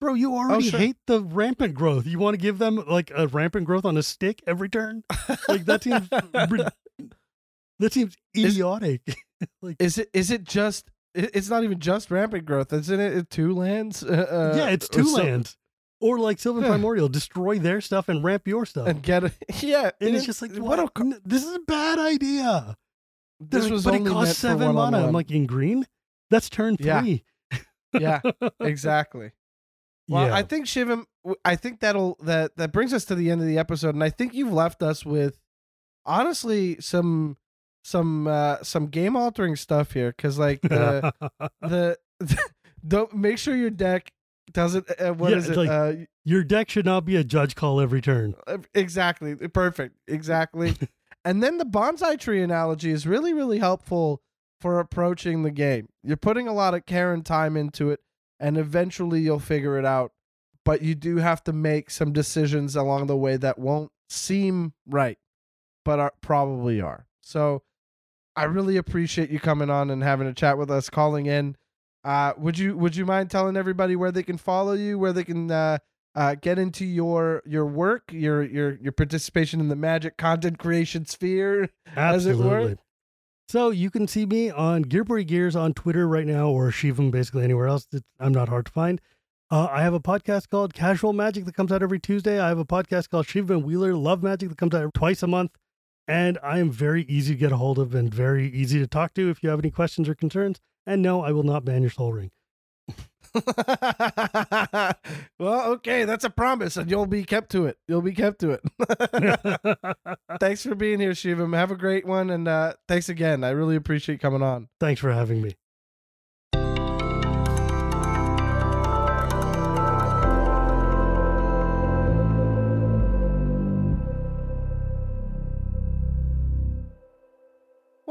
"Bro, you oh, already sure. hate the rampant growth. You want to give them like a rampant growth on a stick every turn? Like that seems that seems Is- idiotic." like Is it is it just it's not even just rampant growth, isn't it? Two lands. Uh, yeah, it's two lands. Or like Sylvan Yeah. Primordial, destroy their stuff and ramp your stuff. and get it. Yeah, and it's just like, what? what? a, this is a bad idea. This like, was but only it costs seven mana. one-on-one. I'm like, in green, that's turn three. yeah, exactly. Well, yeah. I think Shivam, I think that'll that that brings us to the end of the episode, and I think you've left us with honestly some some uh some game altering stuff here because like the the don't make sure your deck doesn't uh, what Yeah, is it like- uh Your deck should not be a judge call every turn. Uh, exactly perfect exactly. And then the bonsai tree analogy is really really helpful for approaching the game. You're putting a lot of care and time into it and eventually you'll figure it out but you do have to make some decisions along the way that won't seem right but are probably are. So i really appreciate you coming on and having a chat with us calling in uh would you would you mind telling everybody where they can follow you where they can uh uh, get into your your work, your your your participation in the magic content creation sphere. As it were. Absolutely. So you can see me on Ghirapuri Gears on Twitter right now, or Shivam basically anywhere else. I'm not hard to find. Uh, I have a podcast called Casual Magic that comes out every Tuesday. I have a podcast called Shivam Wheeler Love Magic that comes out twice a month. And I am very easy to get a hold of and very easy to talk to if you have any questions or concerns. And no, I will not ban your Sol Ring. well, okay, that's a promise, and you'll be kept to it. You'll be kept to it. thanks for being here, Shivam. Have a great one, and uh, thanks again. I really appreciate coming on. Thanks for having me.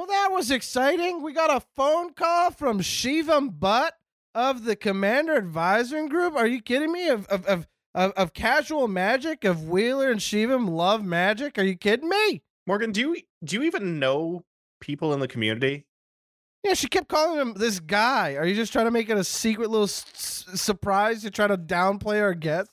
Well, that was exciting. We got a phone call from Shivam Bhatt of the Commander Advisory Group. Are you kidding me? Of of of of, of casual magic of Wheeler and Shivam love magic. Are you kidding me? Morgan, do you do you even know people in the community? Yeah, she kept calling him this guy. Are you just trying to make it a secret little s- surprise to try to downplay our guests?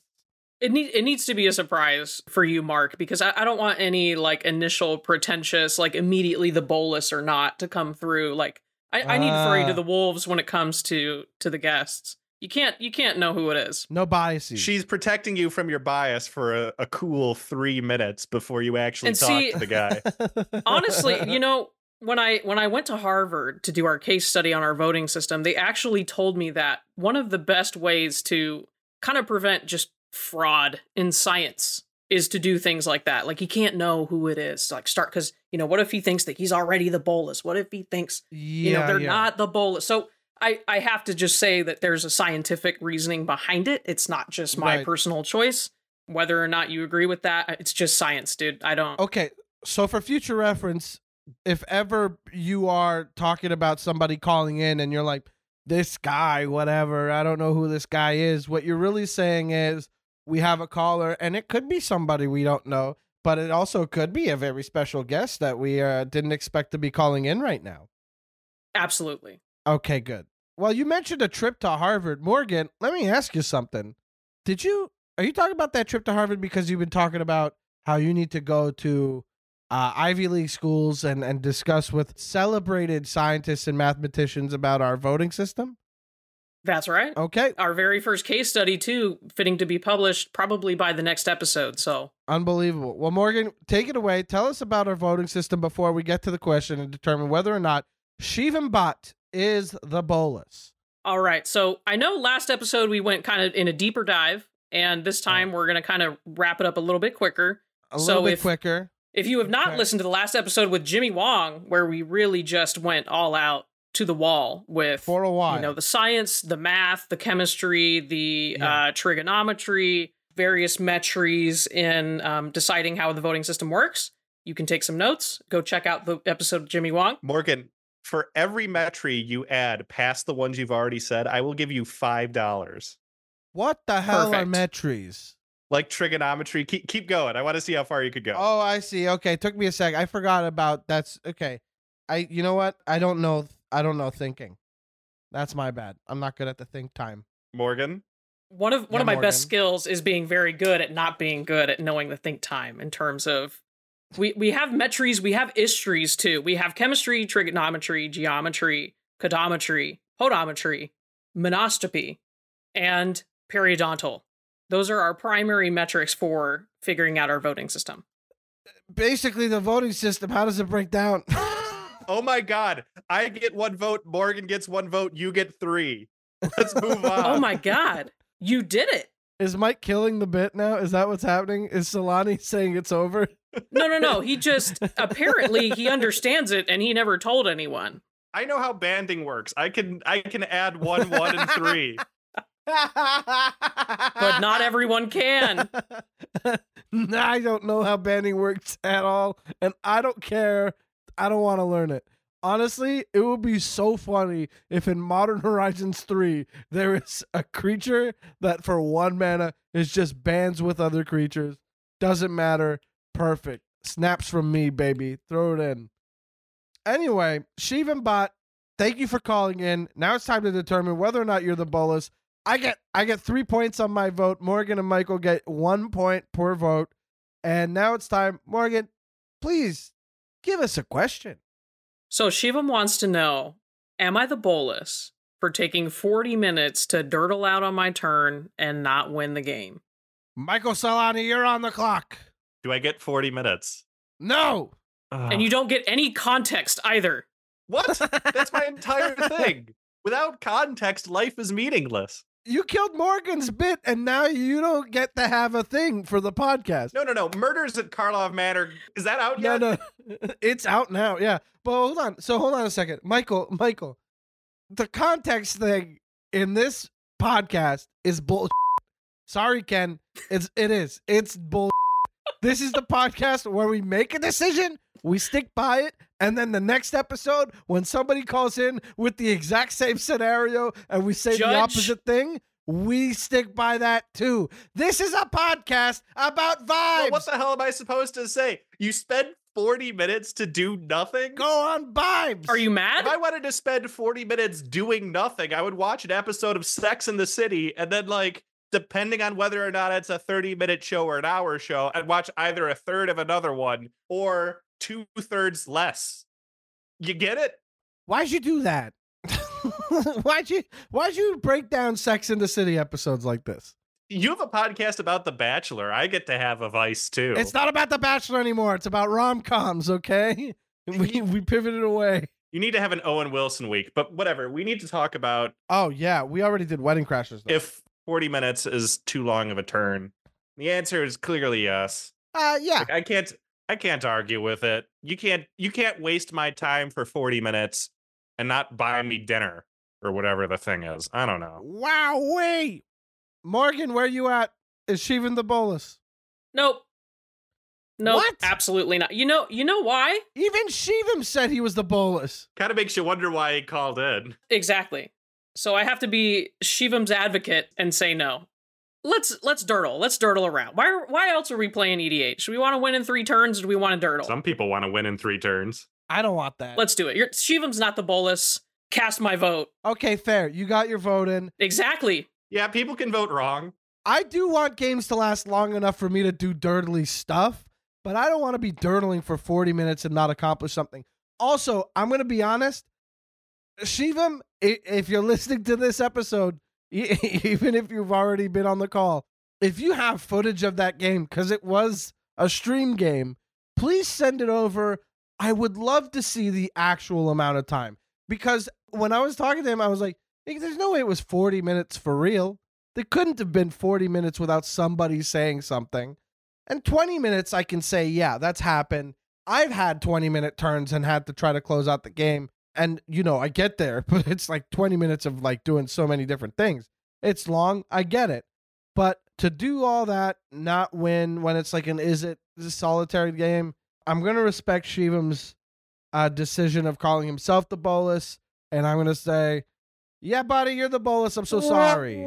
It need it needs to be a surprise for you, Mark, because I, I don't want any like initial pretentious, like immediately the Bolas or not to come through. Like I, I need furry Ah. to the wolves when it comes to to the guests. You can't you can't know who it is. No biases. She's protecting you from your bias for a, a cool three minutes before you actually And talk see- to the guy. Honestly, you know, when I when I went to Harvard to do our case study on our voting system, they actually told me that one of the best ways to kind of prevent just fraud in science is to do things like that. Like you can't know who it is. Like start because you know what if he thinks that he's already the Bolas? What if he thinks yeah, you know they're yeah. not the Bolas? So I I have to just say that there's a scientific reasoning behind it. It's not just my Right. personal choice. Whether or not you agree with that, it's just science, dude. I don't. Okay, so for future reference, if ever you are talking about somebody calling in and you're like, this guy, whatever, I don't know who this guy is, what you're really saying is we have a caller and it could be somebody we don't know, but it also could be a very special guest that we uh, didn't expect to be calling in right now. Absolutely. Okay, good. Well, you mentioned a trip to Harvard. Morgan, let me ask you something. Did you are you talking about that trip to Harvard because you've been talking about how you need to go to uh, Ivy League schools and, and discuss with celebrated scientists and mathematicians about our voting system? That's right. Okay, Our very first case study, too, fitting to be published probably by the next episode. So, unbelievable. Well, Morgan, take it away. Tell us about our voting system before we get to the question and determine whether or not Shivam Bhatt is the Bolas. all right. So, I know last episode we went kind of in a deeper dive, and this time we're going to kind of wrap it up a little bit quicker. A So little bit if- quicker. If you have not Okay. listened to the last episode with Jimmy Wong, where we really just went all out to the wall with For a while. you know the science, the math, the chemistry, the Yeah. uh, trigonometry, various metries in um, deciding how the voting system works. You can take some notes. Go check out the episode of Jimmy Wong. Morgan, for every metry you add past the ones you've already said, I will give you five dollars. what the hell are metries? Like trigonometry. Keep keep going. I want to see how far you could go. Oh, I see. Okay, took me a sec. I forgot about that's okay. I you know what? I don't know I don't know thinking. That's my bad. I'm not good at the think time. Morgan. One of one Yeah, of my Morgan. best skills is being very good at not being good at knowing the think time in terms of we we have metries, we have istries too. We have chemistry, trigonometry, geometry, codometry, podometry, monostropy, and periodontal. Those are our primary metrics for figuring out our voting system. Basically the voting system, how does it break down? Oh my god. I get one vote, Morgan gets one vote, you get three. Let's move on. Oh my god. You did it. Is Mike killing the bit now? Is that what's happening? Is Celani saying it's over? No, no, no. He just apparently he understands it and he never told anyone. I know how banding works. I can I can add one, one, and three. But not everyone can. I don't know how banding works at all, and I don't care. I don't want to learn it. Honestly, it would be so funny if in Modern Horizons 3 there is a creature that for one mana is just bands with other creatures. Doesn't matter. Perfect. Snaps from me, baby. Throw it in. Anyway, Shivam Bhatt, thank you for calling in. Now it's time to determine whether or not you're the Bolas. I get I get three points on my vote. Morgan and Michael get one point per vote. And now it's time. Morgan, please give us a question. So Shivam wants to know Am I the Bolas for taking 40 minutes to durdle out on my turn and not win the game? Michael Celani, you're on the clock. Do I get 40 minutes? No. And you don't get any context either. What? That's my entire thing. Without context, life is meaningless. You killed Morgan's bit, and now you don't get to have a thing for the podcast. No, no, no. Murders at Karlov Manor. Is that out No, yet? no, it's out now. Yeah, but hold on. So hold on a second, Michael. Michael, the context thing in this podcast is bull. Sorry, Ken. It's it is. It's bull. this is the podcast where we make a decision, we stick by it, and then the next episode, when somebody calls in with the exact same scenario and we say the opposite thing, we stick by that too. This is a podcast about vibes. Well, what the hell am I supposed to say? You spend 40 minutes to do nothing? Go on vibes. Are you mad? If I wanted to spend 40 minutes doing nothing, I would watch an episode of Sex in the City and then, like, depending on whether or not it's a 30 minute show or an hour show, I'd watch either a third of another one or two thirds less. You get it? Why'd you do that? why'd you why'd you break down Sex in the City episodes like this? You have a podcast about The Bachelor. I get to have a vice too. It's not about The Bachelor anymore. It's about rom coms, okay? We we pivoted away. You need to have an Owen Wilson week, but whatever. We need to talk about Oh yeah, we already did Wedding Crashers. Though. if 40 minutes is too long of a turn. The answer is clearly yes. uh yeah, Like, I can't I can't argue with it. You can't you can't waste my time for 40 minutes and not buy me dinner or whatever the thing is. I don't know. wow, wait, Morgan, where you at? Is she even the Bolas? nope. No, What? absolutely not. You know, you know why? Even Shivam said he was the Bolas. Kind of makes you wonder why he called in. Exactly. So I have to be Shivam's advocate and say no. Let's let's durdle. Let's durdle around. Why why else are we playing EDH? Do we want to win in three turns or do we want to durdle? Some people want to win in three turns. I don't want that. Let's do it. You're, Shivam's not the Bolas. Cast my vote. okay, fair. You got your vote in. Exactly. Yeah, people can vote wrong. I do want games to last long enough for me to do durdly stuff, but I don't want to be durdling for 40 minutes and not accomplish something. Also, I'm going to be honest. Shivam, if you're listening to this episode, even if you've already been on the call, if you have footage of that game, because it was a stream game, please send it over. I would love to see the actual amount of time. Because when I was talking to him, I was like, there's no way it was 40 minutes for real. There couldn't have been 40 minutes without somebody saying something. And 20 minutes, I can say, yeah, that's happened. I've had 20 minute turns and had to try to close out the game. And, you know, I get there, but it's like 20 minutes of like doing so many different things. It's long. I get it. But to do all that, not win when it's like an is it a solitary game, I'm going to respect Shivam's uh, decision of calling himself the Bolas. And I'm going to say, yeah, buddy, you're the Bolas. I'm so sorry.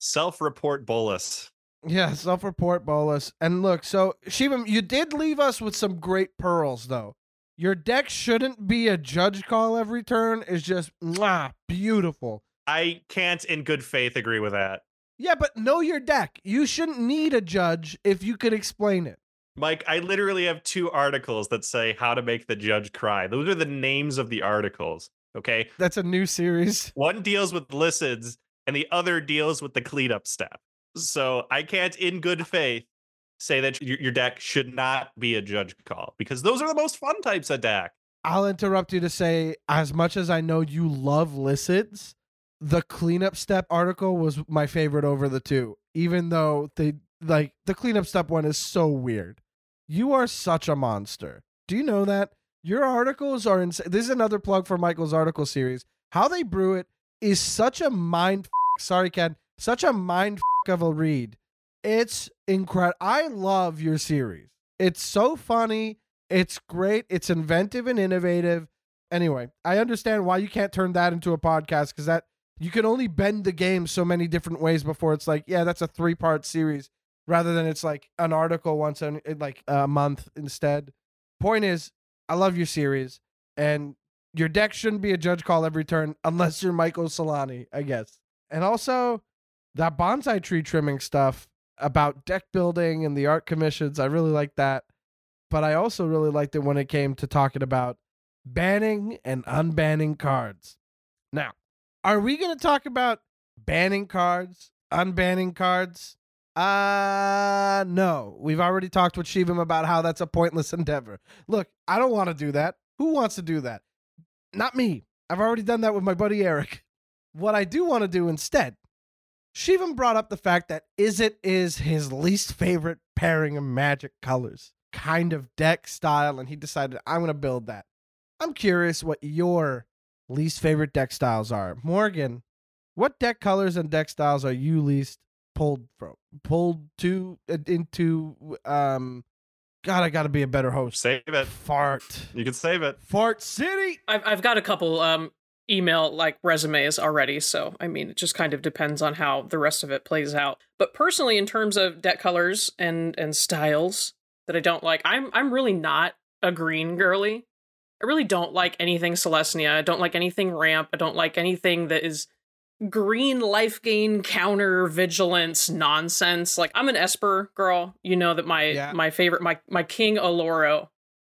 Self report Bolas. Yeah, self report Bolas. And look, so Shivam, you did leave us with some great pearls, though. Your deck shouldn't be a judge call every turn, is just mwah, beautiful. I can't, in good faith, agree with that. Yeah, but know your deck. You shouldn't need a judge if you could explain it. Mike, I literally have two articles that say how to make the judge cry. Those are the names of the articles. Okay. That's a new series. One deals with Licids and the other deals with the cleanup step. So I can't, in good faith, say that your, your deck should not be a judge call because those are the most fun types of deck. I'll interrupt you to say, as much as I know you love Licids, the cleanup step article was my favorite over the two, even though they like the cleanup step one is so weird. You are such a monster. Do you know that? Your articles are insane. This is another plug for Michael's article series. How they brew it is such a mind. F- Sorry, Ken. Such a mind f- of a read. It's incredible. I love your series. It's so funny. It's great. It's inventive and innovative. Anyway, I understand why you can't turn that into a podcast because that you can only bend the game so many different ways before it's like, yeah, that's a three part series rather than it's like an article once in like a month instead. Point is, I love your series, and your deck shouldn't be a judge call every turn unless you're Michael Celani, I guess. And also, that bonsai tree trimming stuff about deck building and the art commissions, I really like that. But I also really liked it when it came to talking about banning and unbanning cards. Now, are we going to talk about banning cards, unbanning cards? Uh, no. We've already talked with Shivam about how that's a pointless endeavor. Look, I don't want to do that. Who wants to do that? Not me. I've already done that with my buddy Eric. What I do want to do instead, Shivam brought up the fact that Izzet is his least favorite pairing of magic colors, kind of deck style, and he decided, I'm going to build that. I'm curious what your least favorite deck styles are. Morgan, what deck colors and deck styles are you least pulled from? Pulled to uh, into um God, I got to be a better host. Save it. Fart. You can save it. Fart City. I've I've got a couple um email like resumes already, so I mean it just kind of depends on how the rest of it plays out. But personally, in terms of deck colors and and styles that I don't like, I'm I'm really not a green girly. I really don't like anything Selesnya. I don't like anything ramp. I don't like anything that is green life gain counter vigilance nonsense. Like I'm an Esper girl. You know that my Yeah. my favorite my my King Aloro,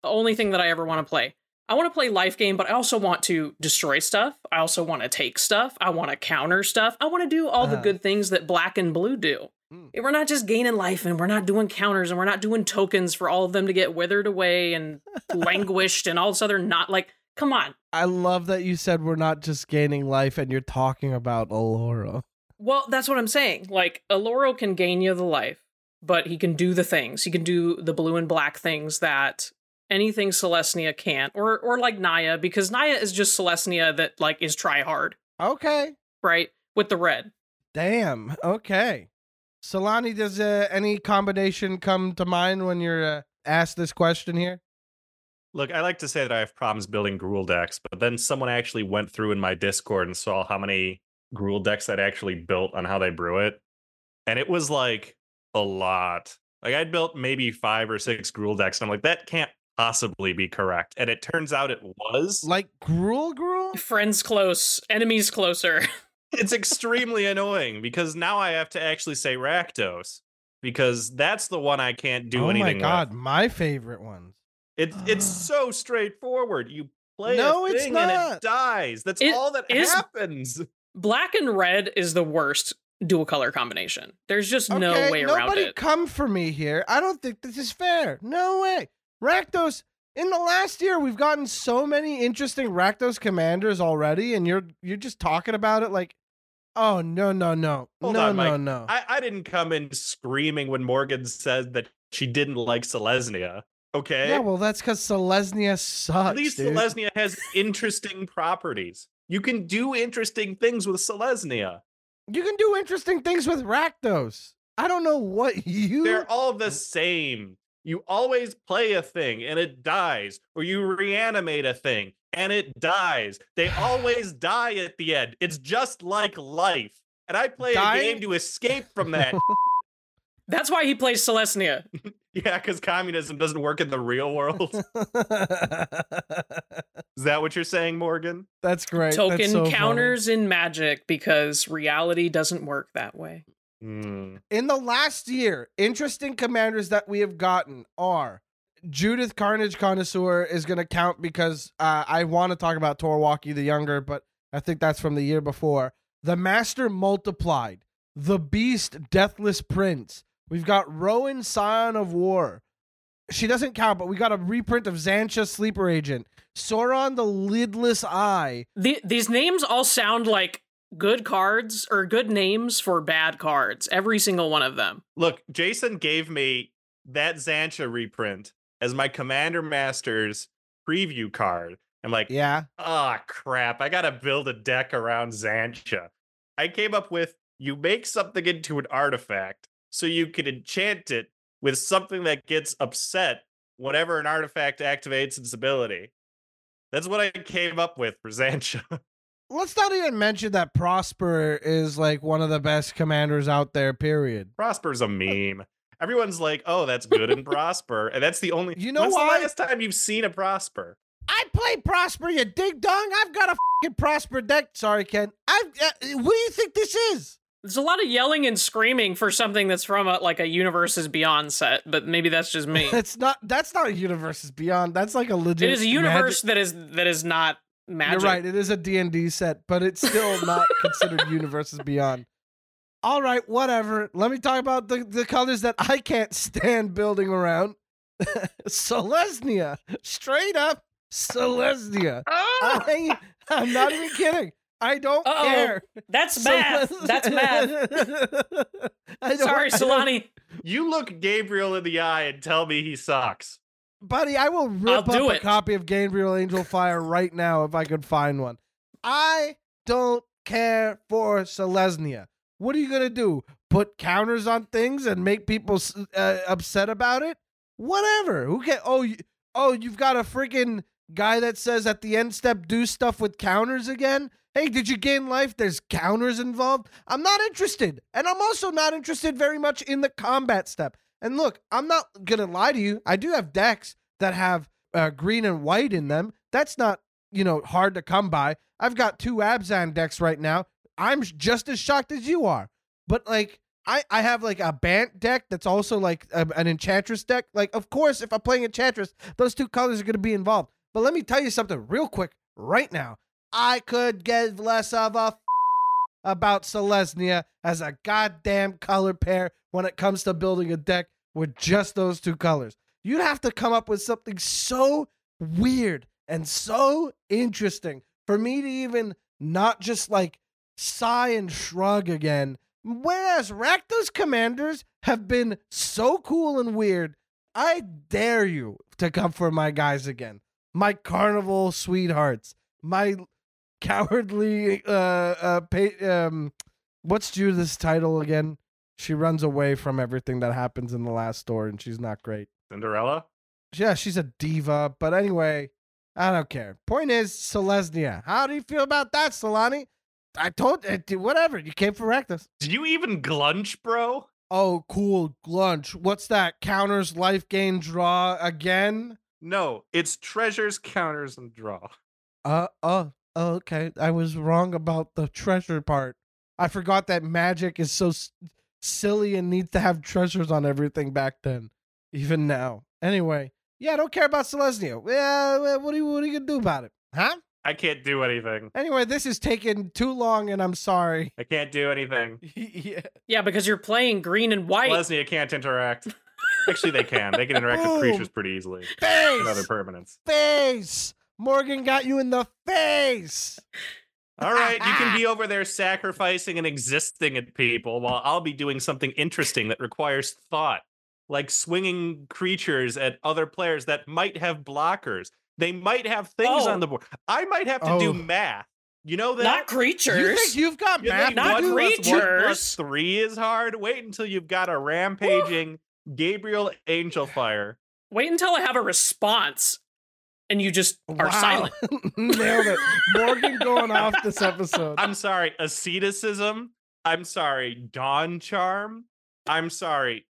the only thing that I ever want to play. I want to play life game, but I also want to destroy stuff. I also want to take stuff. I want to counter stuff. I want to do all the Uh-huh. good things that black and blue do. Mm. We're not just gaining life and we're not doing counters and we're not doing tokens for all of them to get withered away and languished and all this other not like come on. I love that you said we're not just gaining life and you're talking about Alora. Well, that's what I'm saying. Like, Aloro can gain you the life, but he can do the things. He can do the blue and black things that anything Selesnya can't. Or or like Naya, because Naya is just Selesnya that like is try hard, Okay. right? With the red. Damn. Okay. Celani, does uh, any combination come to mind when you're uh, asked this question here? Look, I like to say that I have problems building Gruul decks, but then someone actually went through in my Discord and saw how many Gruul decks I'd actually built on how they brew it. And it was like a lot. Like I'd built maybe five or six Gruul decks, and I'm like, that can't possibly be correct. And it turns out it was. Like gruel, gruel. Friends close, enemies closer. it's extremely annoying because now I have to actually say Rakdos because that's the one I can't do oh anything Oh my god, with. my favorite ones. It, it's so straightforward. You play No, a it's thing and not. it dies. That's It all that is- happens. Black and red is the worst dual color combination. There's just no way around nobody it. come for me here. I don't think this is fair. No way. Rakdos. In the last year, we've gotten so many interesting Rakdos commanders already, and you're you're just talking about it like, oh no no no Hold no on, no Mike. no. I, I didn't come in screaming when Morgan said that she didn't like Selesnya. Okay. yeah, well that's because Selesnya sucks. At least dude. Selesnya has interesting properties. You can do interesting things with Selesnya. You can do interesting things with Rakdos. I don't know what you. They're all the same. You always play a thing and it dies, or you reanimate a thing and it dies. They always die at the end. It's just like life. And I play Dying- a game to escape from that. That's why he plays Selesnya. yeah, because communism doesn't work in the real world. Is that what you're saying, Morgan? That's great. Token That's so funny. counters in magic because reality doesn't work that way. Hmm. In the last year, interesting commanders that we have gotten are Judith Carnage Connoisseur is going to count because uh, I want to talk about Tor Wauki the Younger, but I think that's from the year before. The Master Multiplied, The Beast Deathless Prince. We've got Rowan Scion of War. She doesn't count, but we got a reprint of Xantcha Sleeper Agent, Sauron the Lidless Eye. The, these names all sound like good cards or good names for bad cards. Every single one of them. Look, Jason gave me that Xantcha reprint as my Commander Masters preview card. I'm like, Yeah. ah, crap. I got to build a deck around Xantcha. I came up with you make something into an artifact so you can enchant it with something that gets upset whenever an artifact activates its ability. That's what I came up with for Xantcha. Let's not even mention that Prosper is like one of the best commanders out there, period. Prosper's a meme. Everyone's like, oh, that's good and Prosper. And that's the only. You know When's why? the last time you've seen a Prosper? I play Prosper, you dig dong. I've got a fucking Prosper deck. Sorry, Ken. I've. Uh, what do you think this is? There's a lot of yelling and screaming for something that's from a, like a Universes Beyond set, but maybe that's just me. It's not. That's not a Universes Beyond. That's like a legit. it is a universe that is that is not magic. You're right. It is a D and D set, but it's still not considered Universes Beyond. All right, whatever. Let me talk about the, the colors that I can't stand building around. Selesnya, straight up Selesnya. Oh, I, I'm not even kidding. I don't Uh-oh. care. that's math. That's math. Sorry, Celani. You look Gabriel in the eye and tell me he sucks. Buddy. I will rip I'll up a copy of Gabriel Angel Fire right now if I could find one. I don't care for Selesnya. What are you gonna do? Put counters on things and make people uh, upset about it? Whatever. Who can? Oh, you, oh, you've got a freaking guy that says at the end step do stuff with counters again. Hey, did you gain life? There's counters involved. I'm not interested, and I'm also not interested very much in the combat step. And look, I'm not gonna lie to you. I do have decks that have uh, green and white in them. That's not you know hard to come by. I've got two Abzan decks right now. I'm just as shocked as you are. But like I I have like a Bant deck that's also like a, an Enchantress deck. Like of course if I'm playing Enchantress, those two colors are to be involved. But let me tell you something real quick right now. I could give less of a f- about Selesnya as a goddamn color pair when it comes to building a deck with just those two colors. You'd have to come up with something so weird and so interesting for me to even not just like sigh and shrug again. Whereas Rakdos commanders have been so cool and weird, I dare you to come for my guys again. My carnival sweethearts. My cowardly uh uh pa- um what's Judith's title again? She runs away from everything that happens in the last store, and she's not great. Cinderella. Yeah, she's a diva. But anyway, I don't care. Point is, Selesnya. How do you feel about that, Celani? I told you, whatever. You came for Rectus. Did you even glunch, bro? Oh, cool. Glunch. What's that? Counters, life gain, draw again? No, it's treasures, counters, and draw. Uh, oh, okay. I was wrong about the treasure part. I forgot that magic is so s- silly and needs to have treasures on everything back then, even now. Anyway, yeah, I don't care about Selesnya. Yeah, well, what are you, what are you gonna do about it? Huh? I can't do anything. Anyway, this is taking too long, and I'm sorry. I can't do anything. yeah. Yeah, because you're playing green and white. Lesnia can't interact. Actually, they can. They can interact Boom. with creatures pretty easily. And other Face, permanents. face. Morgan got you in the face. All right, you can be over there sacrificing and existing at people while I'll be doing something interesting that requires thought, like swinging creatures at other players that might have blockers. They might have things Oh. on the board. I might have to Oh. do math. You know that? Not You creatures. think you've got You math? think Not to do? one plus one three is hard? Wait until you've got a rampaging Gabriel Angelfire. Wait until I have a response and you just are Wow. silent. Nailed it. Morgan going off this episode. I'm sorry, asceticism. I'm sorry, dawn charm. I'm sorry,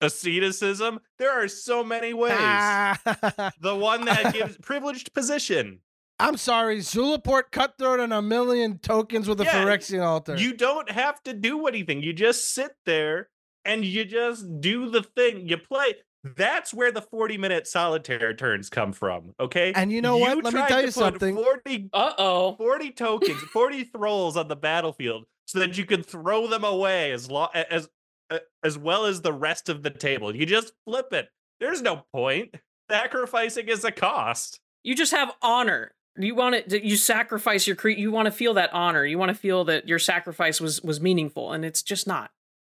asceticism. There are so many ways. the one that gives privileged position. I'm sorry, Zulaport cutthroat and a million tokens with a Yeah, Phyrexian altar. You don't have to do anything. You just sit there and you just do the thing. You play. That's where the 40 minute solitaire turns come from. Okay. And you know what? Let me tell you put something. 40 Uh oh. 40 tokens, 40 thralls on the battlefield so that you can throw them away as long as uh, as well as the rest of the table. You just flip it. There's no point. Sacrificing is a cost. You just have honor. You want it. You sacrifice your cre. You want to feel that honor. You want to feel that your sacrifice was was meaningful, and it's just not.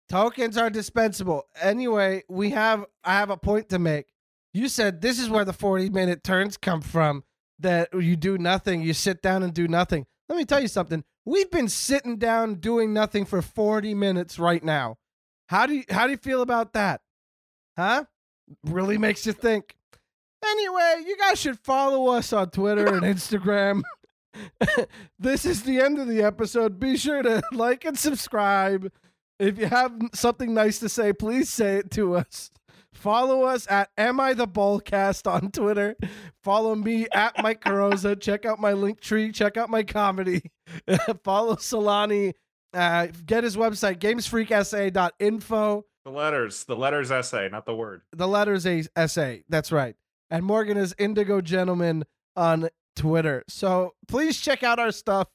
Tokens are dispensable. Anyway, we have I have a point to make. You said this is where the 40 minute turns come from. That you do nothing, you sit down and do nothing. Let me tell you something. We've been sitting down doing nothing for 40 minutes right now. How do you how do you feel about that? Huh? Really makes you think. Anyway, you guys should follow us on Twitter and Instagram. this is the end of the episode. Be sure to like and subscribe. If you have something nice to say, please say it to us. Follow us at Am I the Bolcast on Twitter. Follow me at Mike Carrozza. Check out my link tree. Check out my comedy. Follow Celani. Uh, get his website, gamesfreaksa.info. The letters, the letters essay, not the word. The letters a essay. That's right. And Morgan is Indigo Gentleman on Twitter. So please check out our stuff.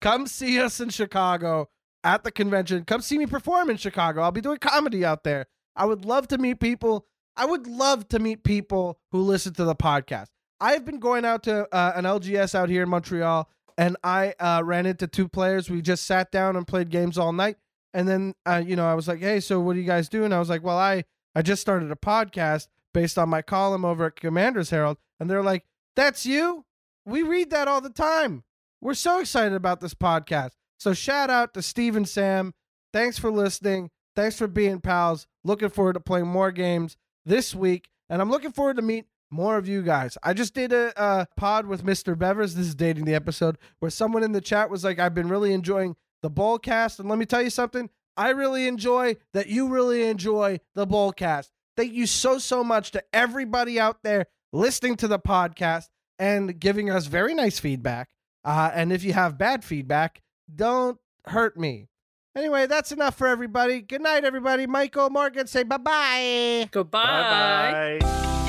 Come see us in Chicago at the convention. Come see me perform in Chicago. I'll be doing comedy out there. I would love to meet people. I would love to meet people who listen to the podcast. I've been going out to uh, an LGS out here in Montreal, and I uh, ran into two players. We just sat down and played games all night. And then, uh, you know, I was like, "Hey, so what do you guys do?" And I was like, "Well, I I just started a podcast based on my column over at Commander's Herald." And they're like, "That's you? We read that all the time. We're so excited about this podcast." So shout out to Steve and Sam. Thanks for listening. Thanks for being pals. Looking forward to playing more games this week, and I'm looking forward to meet more of you guys. I just did a, uh pod with Mr. Bevers. This is dating the episode where someone in the chat was like, "I've been really enjoying the Bolcast," and let me tell you something. I really enjoy that you really enjoy the Bolcast. Thank you so so much to everybody out there listening to the podcast and giving us very nice feedback. Uh, and if you have bad feedback, don't hurt me. Anyway, that's enough for everybody. Good night, everybody. Michael Morgan, say bye bye. Goodbye. Bye bye.